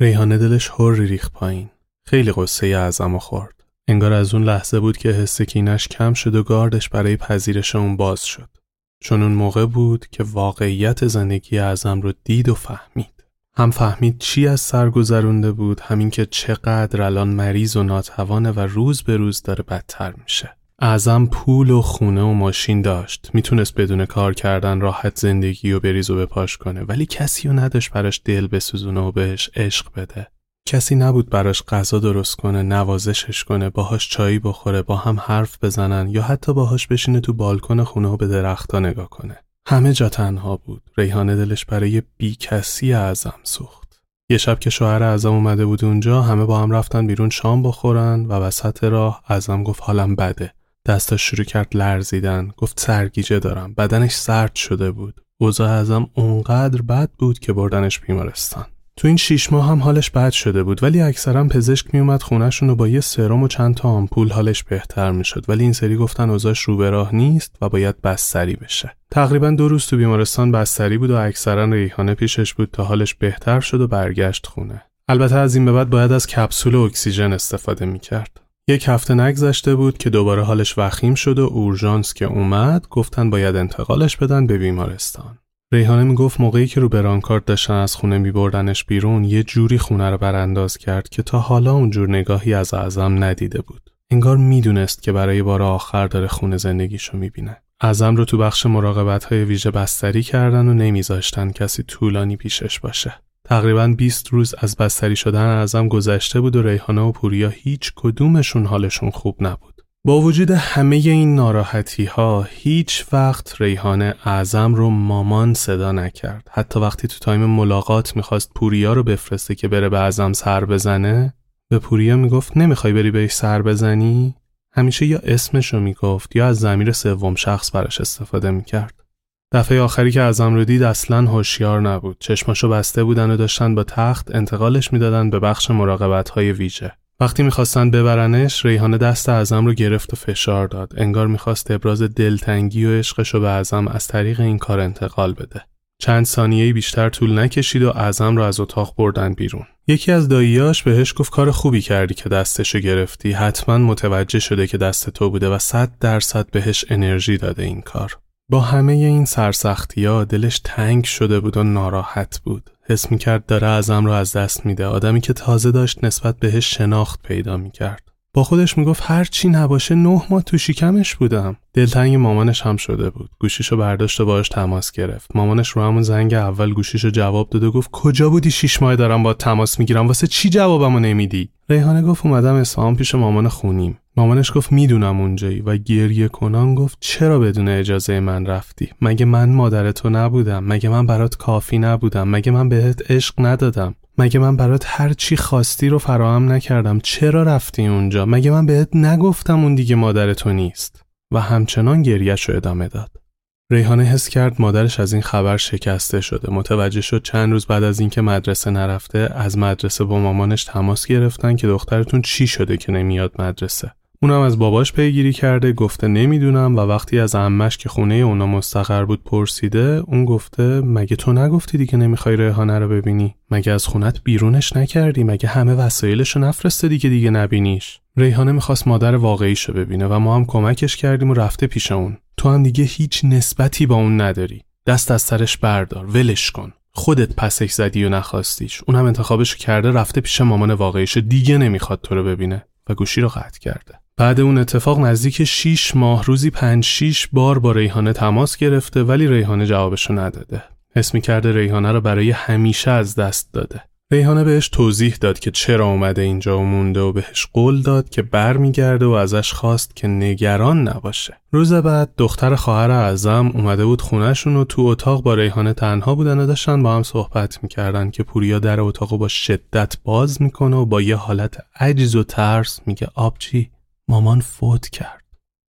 ریحانه دلش هر ریخ پایین. خیلی قصه اعظم خورد. انگار از اون لحظه بود که حس کینش کم شد و گاردش برای پذیرش اون باز شد. چون اون موقع بود که واقعیت زندگی اعظم رو دید و فهمید. هم فهمید چی از سر گذرونده بود همین که چقدر الان مریض و ناتوانه و روز به روز داره بدتر میشه. اعظم پول و خونه و ماشین داشت. می‌تونست بدون کار کردن راحت زندگی و بریز و بپاش کنه ولی کسی رو نداشت براش دل بسوزونه و بهش عشق بده. کسی نبود براش غذا درست کنه نوازشش کنه باهاش چایی بخوره با هم حرف بزنن یا حتی باهاش بشینه تو بالکن خونه و به درختا نگاه کنه. همه جا تنها بود. ریحانه دلش برای بی کسی اعظم سوخت. یه شب که شوهر اعظم اومده بود اونجا همه با هم رفتن بیرون شام بخورن و وسط راه اعظم گفت حالم بده. دستاش شروع کرد لرزیدن. گفت سرگیجه دارم. بدنش سرد شده بود. اوضاع ازم اونقدر بد بود که بردنش بیمارستان. تو این شیش ماه هم حالش بد شده بود ولی اکثرا پزشک میومد خونهشون و با یه سرم و چند تا آمپول حالش بهتر می‌شد. ولی این سری گفتن اوضاعش رو به راه نیست و باید بستری بشه. تقریبا دو روز تو بیمارستان بستری بود و اکثرا ریحانه پیشش بود تا حالش بهتر شد و برگشت خونه. البته از این به بعد باید از کپسول اکسیژن استفاده می‌کرد. یک هفته نگذشته بود که دوباره حالش وخیم شد و اورژانس که اومد گفتن باید انتقالش بدن به بیمارستان. ریحانه می‌گفت موقعی که رو برانکارد داشتن از خونه میبردنش بیرون یه جوری خونه رو برانداز کرد که تا حالا اونجور نگاهی از اعظم ندیده بود. انگار می‌دونست که برای بار آخر داره خونه زندگیشو می‌بینه. اعظم رو تو بخش مراقبت های ویژه بستری کردن و نمیذاشتن کسی طولانی پیشش باشه. تقریبا 20 روز از بستری شدن اعظم گذشته بود و ریحانه و پوریا هیچ کدومشون حالشون خوب نبود. با وجود همه این ناراحتی ها هیچ وقت ریحانه اعظم رو مامان صدا نکرد. حتی وقتی تو تایم ملاقات می‌خواست پوریا رو بفرسته که بره به اعظم سر بزنه به پوریا می‌گفت نمی‌خوای بری بهش سر بزنی؟ همیشه یا اسمش رو می‌گفت یا از زمیر سوم شخص براش استفاده می‌کرد. دفعه آخری که اعظم رو دید اصلا هوشیار نبود. چشماشو بسته بودن و داشتن با تخت انتقالش می‌دادن به بخش مراقبت های ویژه. وقتی می‌خواستن ببرنش ریحانه دست اعظم رو گرفت و فشار داد. انگار می‌خواست ابراز دلتنگی و عشقش رو به اعظم از طریق این کار انتقال بده. چند ثانیه بیشتر طول نکشید و اعظم رو از اتاق بردن بیرون. یکی از داییاش بهش گفت کار خوبی کردی که دستشو گرفتی. حتما متوجه شده که دست تو بوده و صد درصد بهش انرژی داده این کار. با همه این سرسختی ها دلش تنگ شده بود و ناراحت بود. حس می‌کرد داره ازم رو از دست میده. آدمی که تازه داشت نسبت بهش شناخت پیدا می‌کرد. با خودش می‌گفت هر چی نباشه نه ماه تو شکمش بودم. دلتنگ مامانش هم شده بود. گوشیشو برداشت و باهاش تماس گرفت. مامانش رو همون زنگ اول گوشیشو جواب داد و گفت کجا بودی شیش ماه دارم با تماس می‌گیرم؟ واسه چی جوابمو نمیدی؟ ریحانه گفت اومدم اصفهان پیش مامان خونیم. مامانش گفت می‌دونم اونجایی. و گریه کنان گفت چرا بدون اجازه من رفتی؟ مگه من مادر تو نبودم؟ مگه من برات کافی نبودم؟ مگه من بهت عشق ندادم؟ مگه من برات هر چی خواستی رو فراهم نکردم؟ چرا رفتی اونجا؟ مگه من بهت نگفتم اون دیگه مادر تو نیست؟ و همچنان گریهش رو ادامه داد. ریحانه حس کرد مادرش از این خبر شکسته شده. متوجه شد چند روز بعد از اینکه مدرسه نرفته از مدرسه با مامانش تماس گرفتن که دخترتون چی شده که نمیاد مدرسه. اونم از باباش پیگیری کرده گفته نمی‌دونم و وقتی از عمش که خونه اونا مستقر بود پرسیده اون گفته مگه تو نگفتی دیگه نمی‌خوای ریحانه رو ببینی؟ مگه از خونت بیرونش نکردی؟ مگه همه وسایلشو نفرسته که دیگه نبینیش؟ ریحانه می‌خواست مادر واقعیشو ببینه و ما هم کمکش کردیم و رفته پیش اون. تو هم دیگه هیچ نسبتی با اون نداری. دست از سرش بردار ولش کن. خودت پسش زدی و نخواستیش. اون هم انتخابش کرده رفته پیش مامان واقعیش دیگه نمی‌خواد تو رو ببینه. و گوشی رو قطع کرده بعد اون اتفاق نزدیک 6 ماه روزی 5 6 بار با ریحانه تماس گرفته ولی ریحانه جوابشو نداده. اسمی کرده ریحانه رو برای همیشه از دست داده. ریحانه بهش توضیح داد که چرا اومده اینجا و مونده و بهش قول داد که برمیگرده و ازش خواست که نگران نباشه. روز بعد دختر خواهر اعظم اومده بود خونهشون و تو اتاق با ریحانه تنها بودن و داشتن با هم صحبت می‌کردن که پوریا در اتاق با شدت باز می‌کنه و با یه حالت عجز و ترس میگه آبچی مامان فوت کرد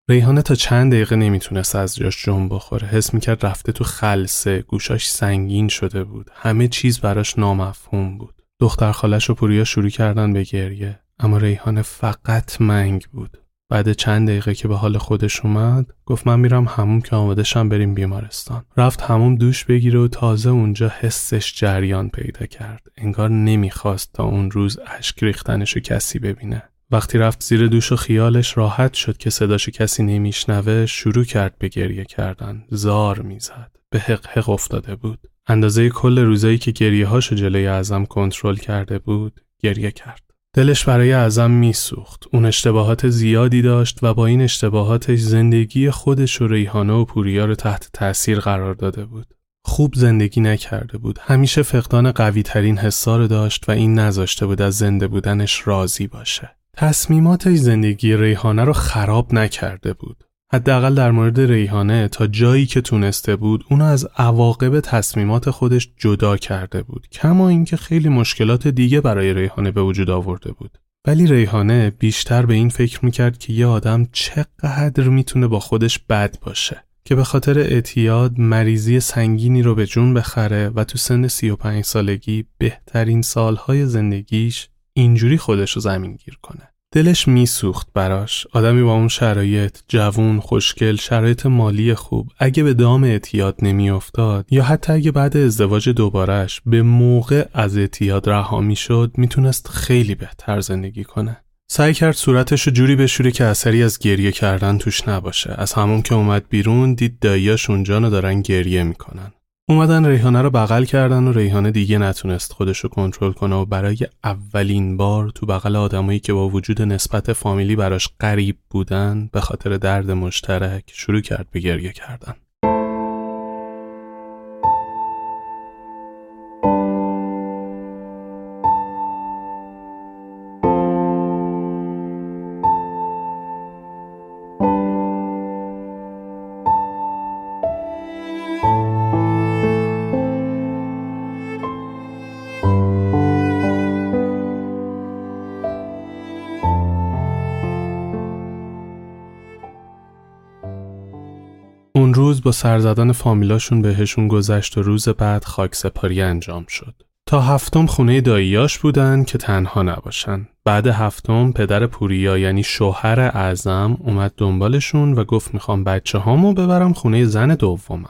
ریحانه تا چند دقیقه نمی‌تونست از جاش جنب بخوره. حس می‌کرد رفته تو خلصه گوشاش سنگین شده بود. همه چیز براش نامفهوم بود. دختر خالش و پوریا شروع کردن به گریه. اما ریحانه فقط منگ بود. بعد چند دقیقه که به حال خودش اومد گفت من میرم هموم که آمادشم بریم بیمارستان. رفت هموم دوش بگیره و تازه اونجا حسش جریان پیدا کرد. انگار نمی‌خواست تا اون روز اشک ریختنشو کسی ببینه. وقتی رفت زیر دوش و خیالش راحت شد که صداشو کسی نمیشنوه شروع کرد به گریه کردن. زار می‌زد. به حق حق افتاده بود. اندازه کل روزایی که گریه هاشو جلوی اعظم کنترل کرده بود گریه کرد. دلش برای اعظم میسوخت. اون اشتباهات زیادی داشت و با این اشتباهاتش زندگی خودش و ریحانه و پوریا رو تحت تأثیر قرار داده بود. خوب زندگی نکرده بود. همیشه فقدان قوی ترین حسار داشت و این نذاشته بود از زنده بودنش راضی باشه. تصمیماتش زندگی ریحانه رو خراب نکرده بود. حداقل در مورد ریحانه تا جایی که تونسته بود اونو از عواقب تصمیمات خودش جدا کرده بود کما اینکه خیلی مشکلات دیگه برای ریحانه به وجود آورده بود ولی ریحانه بیشتر به این فکر می‌کرد که یه آدم چقدر می‌تونه با خودش بد باشه که به خاطر اعتیاد مریضی سنگینی رو به جون بخره و تو سن 35 سالگی بهترین سالهای زندگیش اینجوری خودش رو زمین گیر کنه. دلش میسوخت براش. آدمی با اون شرایط جوون خوشگل شرایط مالی خوب. اگه به دام اعتیاد نمیافتاد یا حتی اگه بعد ازدواج دوبارش به موقع از اعتیاد رها می‌شد می‌تونست خیلی بهتر زندگی کنه. سعی کرد صورتش رو جوری بشوره که اثری از گریه کردن توش نباشه. از همون که اومد بیرون دید داییاش اونجا رو دارن گریه می‌کنن. اومدن ریحانه رو بغل کردن و ریحانه دیگه نتونست خودش رو کنترل کنه و برای اولین بار تو بغل آدمایی که با وجود نسبت فامیلی براش غریب بودن به خاطر درد مشترک شروع کرد به گریه کردن. با سرزدن فامیلاشون بهشون گذشت و روز بعد خاک سپاری انجام شد. تا هفتم خونه داییاش بودن که تنها نباشن. بعد هفتم پدر پوریا یعنی شوهر اعظم اومد دنبالشون و گفت می‌خوام بچه هامو ببرم خونه زن دومم.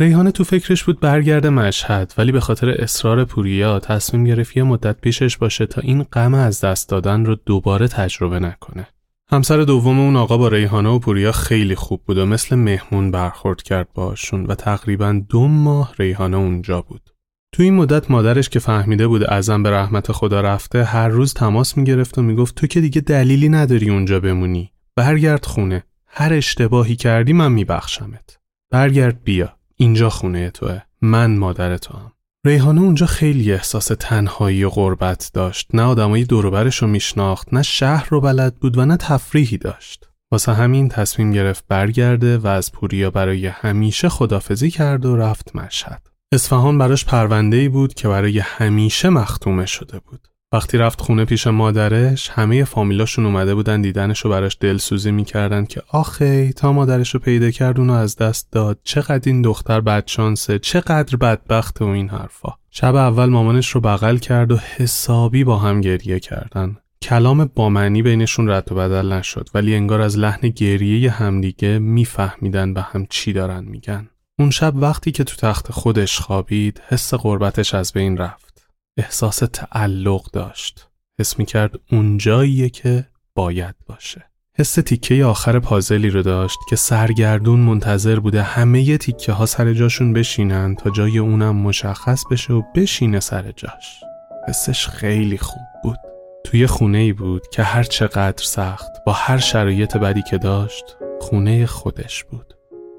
ریحانه تو فکرش بود برگرده مشهد ولی به خاطر اصرار پوریا تصمیم گرفت یه مدت پیشش باشه تا این غم از دست دادن رو دوباره تجربه نکنه. همسر دوم اون آقا با ریحانه و پوریا خیلی خوب بود و مثل مهمون برخورد کرد باشون و تقریبا دو ماه ریحانه اونجا بود. تو این مدت مادرش که فهمیده بود ازم به رحمت خدا رفته هر روز تماس می‌گرفت و می‌گفت تو که دیگه دلیلی نداری اونجا بمونی. برگرد خونه. هر اشتباهی کردی من میبخشمت. برگرد بیا. اینجا خونه توه. من مادر تو هم. ریحانه اونجا خیلی احساس تنهایی و غربت داشت. نه آدمای دوروبرش رو میشناخت نه شهر رو بلد بود و نه تفریحی داشت. واسه همین تصمیم گرفت برگرده و از پوریا برای همیشه خدافزی کرد و رفت مشهد. اصفهان براش پرونده بود که برای همیشه مختومه شده بود. وقتی رفت خونه پیش مادرش همه فامیلاشون اومده بودن دیدنش و براش دلسوزی می‌کردن که آخی تا مادرش رو پیدا کرد اونو از دست داد. چقدر این دختر بدشانسه چقدر بدبخت و این حرفا. شب اول مامانش رو بغل کرد و حسابی با هم گریه کردن. کلام با معنی بینشون رد و بدل نشد ولی انگار از لحن گریه همدیگه میفهمیدن به هم چی دارن میگن. اون شب وقتی که تو تخت خودش خوابید حس قربتش از بین رفت. احساس تعلق داشت. حس می کرد اونجاییه که باید باشه. حس تیکه آخر پازلی رو داشت که سرگردون منتظر بوده همه تیکه ها سر جاشون بشینن تا جای اونم مشخص بشه و بشینه سر جاش. حسش خیلی خوب بود. توی خونه ای بود که هر چقدر سخت با هر شرایط بدی که داشت خونه خودش بود.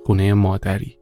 خونه مادری.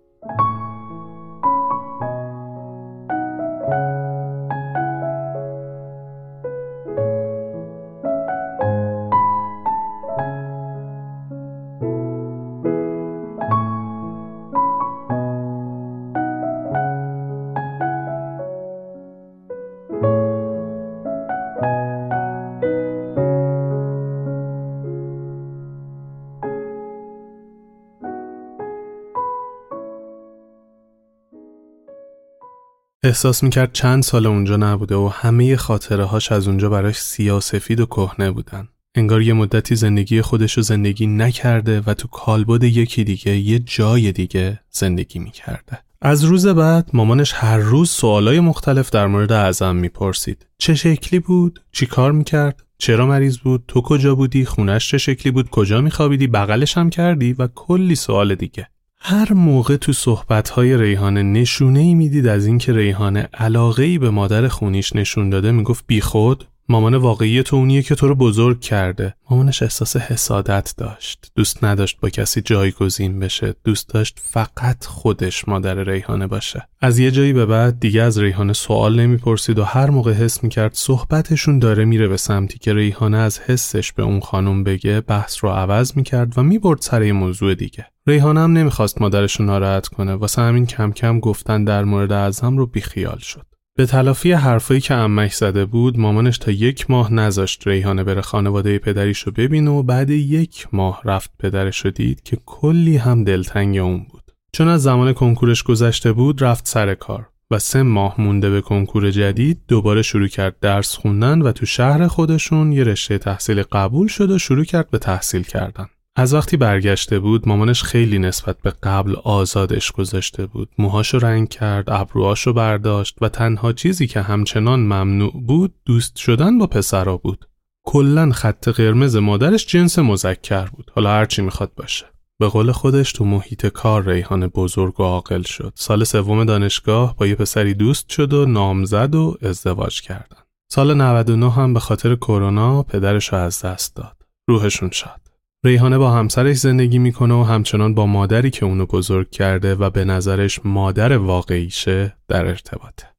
احساس می‌کرد چند سال اونجا نبوده و همه خاطره هاش از اونجا براش سیاسفید و کهنه بودن. انگار یه مدتی زندگی خودش رو زندگی نکرده و تو کالبد یکی دیگه یه جای دیگه زندگی می‌کرده. از روز بعد مامانش هر روز سوالای مختلف در مورد اعظم می‌پرسید. چه شکلی بود؟ چی کار می‌کرد؟ چرا مریض بود؟ تو کجا بودی؟ خونش چه شکلی بود؟ کجا میخوابیدی؟ بغلش هم کردی؟ و کلی سوال دیگه. هر موقع تو صحبتهای ریحانه نشونه ای می‌دید از اینکه ریحانه علاقه ای به مادر خونیش نشون داده می‌گفت بیخود مامان واقعی تو اونیه که تو رو بزرگ کرده. مامانش احساس حسادت داشت. دوست نداشت با کسی جایگزین بشه. دوست داشت فقط خودش مادر ریحانه باشه. از یه جایی به بعد دیگه از ریحانه سوال نمی‌پرسید و هر موقع حس می‌کرد صحبتشون داره میره به سمتی که ریحانه از حسش به اون خانم بگه بحث رو عوض می‌کرد و می‌برد سر یه موضوع دیگه. ریحانه هم نمی‌خواست مادرش رو ناراحت کنه. واسه همین کم کم گفتن در مورد اعظم رو بیخیال شد. به تلافی حرفایی که امش زده بود مامانش تا یک ماه نذاشت ریحانه بره خانواده پدریش رو ببینه و بعد یک ماه رفت پدرش رو دید که کلی هم دلتنگ اون بود. چون از زمان کنکورش گذشته بود رفت سر کار و سه ماه مونده به کنکور جدید دوباره شروع کرد درس خوندن و تو شهر خودشون یه رشته تحصیل قبول شد و شروع کرد به تحصیل کردن. از وقتی برگشته بود مامانش خیلی نسبت به قبل آزادش گذاشته بود. موهاشو رنگ کرد ابروهاشو برداشت و تنها چیزی که همچنان ممنوع بود دوست شدن با پسرا بود. کلا خط قرمز مادرش جنس مذکر بود. حالا هرچی می‌خواد باشه. به قول خودش تو محیط کار ریحان بزرگ و عاقل شد. سال سوم دانشگاه با یه پسری دوست شد و نامزد و ازدواج کردن. سال 99 هم به خاطر کرونا پدرش از دست داد. روحشون شد ریحانه با همسرش زندگی می‌کنه و همچنان با مادری که اونو بزرگ کرده و به نظرش مادر واقعیشه در ارتباطه.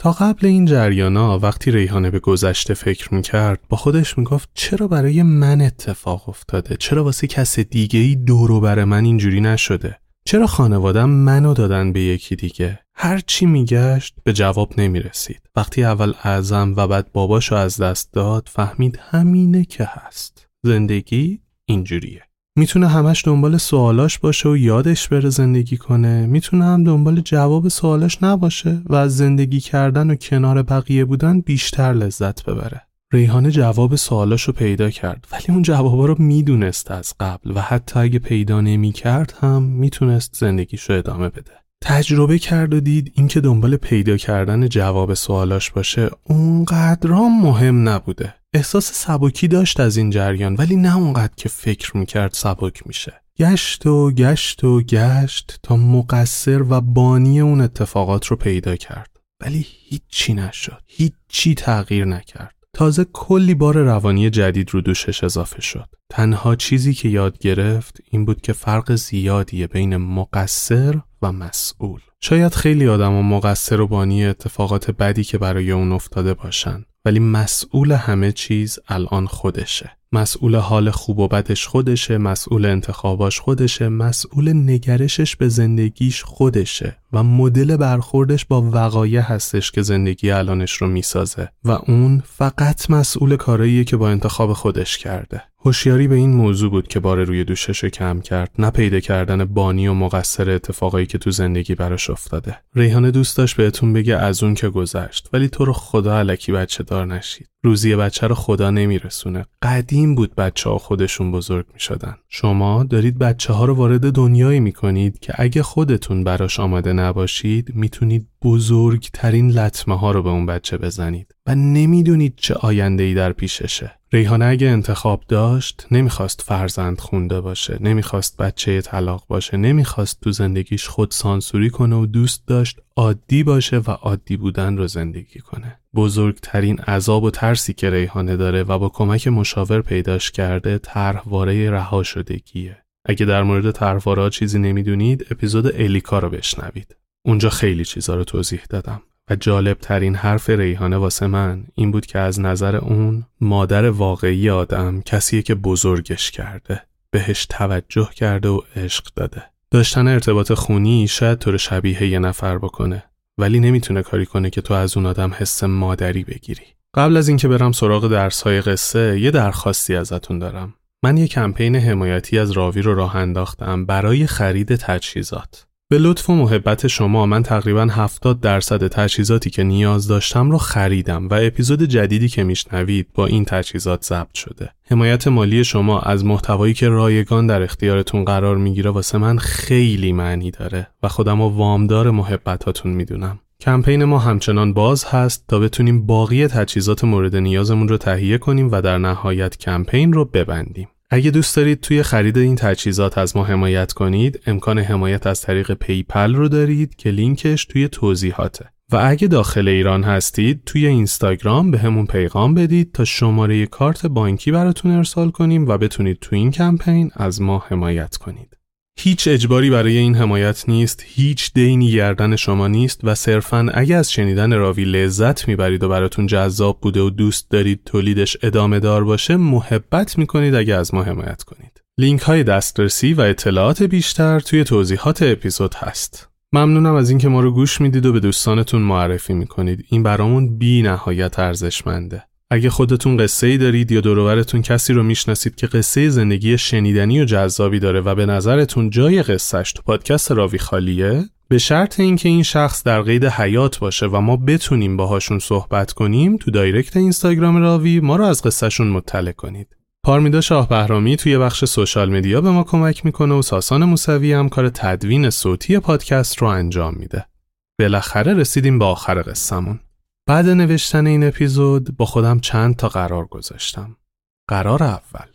تا قبل این جریانا وقتی ریحانه به گذشته فکر می‌کرد با خودش می‌گفت چرا برای من اتفاق افتاده؟ چرا واسه کس دیگه ای دورو بر من اینجوری نشده؟ چرا خانوادم منو دادن به یکی دیگه؟ هر چی میگشت به جواب نمی‌رسید. وقتی اول اعظم و بعد باباشو از دست داد فهمید همینه که هست. زندگی اینجوریه. می‌تونه همش دنبال سوالاش باشه و یادش بره زندگی کنه. می‌تونه هم دنبال جواب سوالاش نباشه و از زندگی کردن و کنار بقیه بودن بیشتر لذت ببره. ریحانه جواب سوالاش رو پیدا کرد ولی اون جوابا رو می‌دونست از قبل و حتی اگه پیدا نمی کرد هم می‌تونست زندگیش رو ادامه بده. تجربه کرد و دید اینکه دنبال پیدا کردن جواب سوالاش باشه اونقدرام مهم نبوده. احساس سبکی داشت از این جریان ولی نه اونقدر که فکر می‌کرد سبک میشه. گشت و گشت و گشت تا مقصر و بانی اون اتفاقات رو پیدا کرد. ولی هیچی نشد. هیچی تغییر نکرد. تازه کلی بار روانی جدید رو دوشش اضافه شد. تنها چیزی که یاد گرفت این بود که فرق زیادیه بین مقصر و مسئول. شاید خیلی آدم و مقصر و بانی اتفاقات بدی که برای اون افتاده باشن. ولی مسئول همه چیز الان خودشه. مسئول حال خوب و بدش خودشه مسئول انتخاباش خودشه مسئول نگرشش به زندگیش خودشه و مدل برخوردش با وقایع هستش که زندگی الانش رو می‌سازه و اون فقط مسئول کاراییه که با انتخاب خودش کرده. هوشیاری به این موضوع بود که بار روی دوشش کم کرد نه پیدا کردن بانی و مقصر اتفاقایی که تو زندگی براش افتاده. ریحانه دوست داشت بهتون بگه از اون که گذشت ولی تو رو خدا علکی بچه دار. نشید روزی بچه رو خدا نمیرسونه قدیم بود بچه ها خودشون بزرگ می شدن. شما دارید بچه ها رو وارد دنیایی می کنید که اگه خودتون براش آماده نباشید می‌تونید بزرگترین لطمه ها رو به اون بچه بزنید و نمی‌دونید چه آینده ای در پیششه. ریحانه اگه انتخاب داشت نمی‌خواست فرزند خونده باشه نمی‌خواست بچه طلاق باشه نمی‌خواست تو زندگیش خود سانسوری کنه و دوست داشت عادی باشه و عادی بودن رو زندگی کنه. بزرگترین عذاب و ترسی که ریحانه داره و با کمک مشاور پیداش کرده طرحواره رها شدگیه. اگه در مورد طرحواره چیزی نمی‌دونید اپیزود الیکا رو بشنوید. اونجا خیلی چیزا رو توضیح دادم. و جالب ترین حرف ریحانه واسه من این بود که از نظر اون مادر واقعی آدم کسیه که بزرگش کرده بهش توجه کرده و عشق داده. داشتن ارتباط خونی شاید طور شبیه یه نفر بکنه ولی نمی‌تونه کاری کنه که تو از اون آدم حس مادری بگیری. قبل از اینکه برم سراغ درس های قصه یه درخواستی ازتون دارم. من یه کمپین حمایتی از راوی رو راه انداختم برای خرید تجهیزات. به لطف و محبت شما من تقریبا 70 درصد تجهیزاتی که نیاز داشتم رو خریدم و اپیزود جدیدی که میشنوید با این تجهیزات ضبط شده. حمایت مالی شما از محتوایی که رایگان در اختیارتون قرار می‌گیره واسه من خیلی معنی داره و خودمو وامدار محبتاتون می‌دونم. کمپین ما همچنان باز هست تا بتونیم باقی تجهیزات مورد نیازمون رو تهیه کنیم و در نهایت کمپین رو ببندیم. اگه دوست دارید توی خرید این تجهیزات از ما حمایت کنید امکان حمایت از طریق PayPal رو دارید که لینکش توی توضیحاته. و اگه داخل ایران هستید توی اینستاگرام به همون پیغام بدید تا شماره کارت بانکی براتون ارسال کنیم و بتونید تو این کمپین از ما حمایت کنید. هیچ اجباری برای این حمایت نیست هیچ دینی گردن شما نیست و صرفا اگه از شنیدن راوی لذت می‌برید و براتون جذاب بوده و دوست دارید تولیدش ادامه دار باشه محبت می‌کنید اگه از ما حمایت کنید لینک های دسترسی و اطلاعات بیشتر توی توضیحات اپیزود هست. ممنونم از اینکه ما رو گوش می‌دید و به دوستانتون معرفی می‌کنید. این برامون بی نهایت ارزشمنده. اگه خودتون قصه ای دارید یا دورورتون کسی رو می‌شناسید که قصه زندگی شنیدنی و جذابی داره و به نظرتون جای قصهش تو پادکست راوی خالیه به شرط اینکه این شخص در قید حیات باشه و ما بتونیم باهاشون صحبت کنیم تو دایرکت اینستاگرام راوی ما رو از قصهشون مطلع کنید. پارمیدا شاه بهرامی توی بخش سوشال مدیا به ما کمک می‌کنه و ساسان موسوی هم کار تدوین صوتی پادکست رو انجام میده. بالاخره رسیدیم به آخر قصهمون. بعد نوشتن این اپیزود با خودم چند تا قرار گذاشتم. قرار اول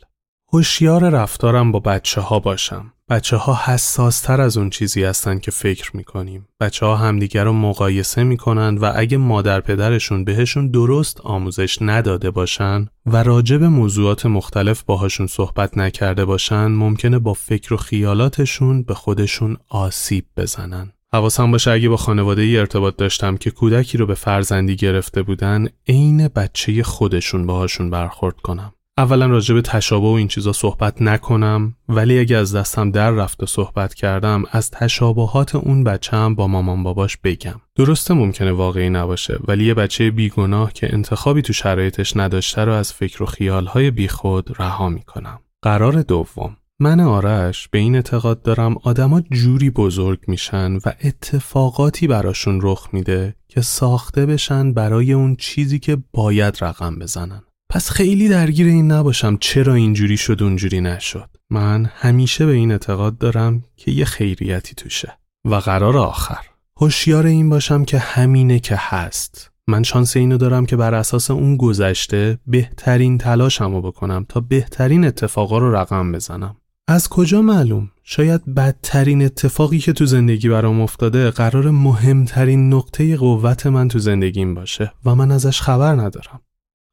هوشیار رفتارم با بچه ها باشم. بچه ها حساس تر از اون چیزی هستن که فکر می‌کنیم. بچه ها همدیگر رو مقایسه می‌کنن و اگه مادر پدرشون بهشون درست آموزش نداده باشن و راجع به موضوعات مختلف باهاشون صحبت نکرده باشن ممکنه با فکر و خیالاتشون به خودشون آسیب بزنن. حواسم باشه اگه با خانواده ای ارتباط داشتم که کودکی رو به فرزندی گرفته بودن عین بچه خودشون باهاشون برخورد کنم. اولا راجع به تشابه و این چیزا صحبت نکنم ولی اگه از دستم در رفت و صحبت کردم از تشابهات اون بچه هم با مامان باباش بگم. درسته ممکنه واقعی نباشه ولی یه بچه بیگناه که انتخابی تو شرایطش نداشته رو از فکر و خیالهای بیخود رها می‌کنم. قرار دوم. من آرش به این اعتقاد دارم آدما جوری بزرگ میشن و اتفاقاتی براشون رخ میده که ساخته بشن برای اون چیزی که باید رقم بزنن. پس خیلی درگیر این نباشم چرا اینجوری شد اونجوری نشد. من همیشه به این اعتقاد دارم که یه خیریتی توشه. و قرار آخر. هوشیار این باشم که همینه که هست. من شانس اینو دارم که بر اساس اون گذشته بهترین تلاشمو بکنم تا بهترین اتفاقا رو رقم بزنم. از کجا معلوم؟ شاید بدترین اتفاقی که تو زندگی برام افتاده قرار مهمترین نقطه قوت من تو زندگیم باشه و من ازش خبر ندارم.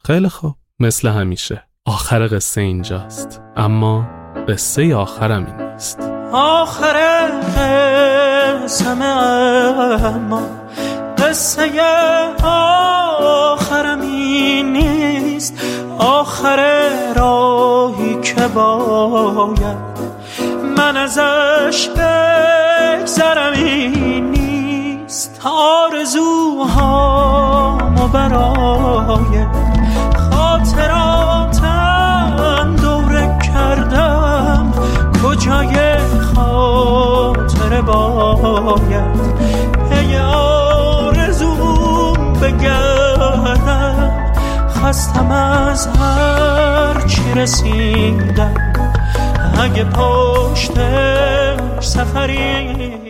خیلی خوب. مثل همیشه. آخر قصه اینجاست. اما قصه آخرم این نیست. آخر قصه اما قصه آخرم این نیست آخر راهی که باید من ازش بگذرم این نیست آرزوهامو برای خاطراتم دوره کردم. کجای خاطر باید؟ خستم از هر چی رسیدم. اگه پشتش سفری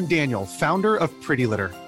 Daniel, founder of Pretty Litter.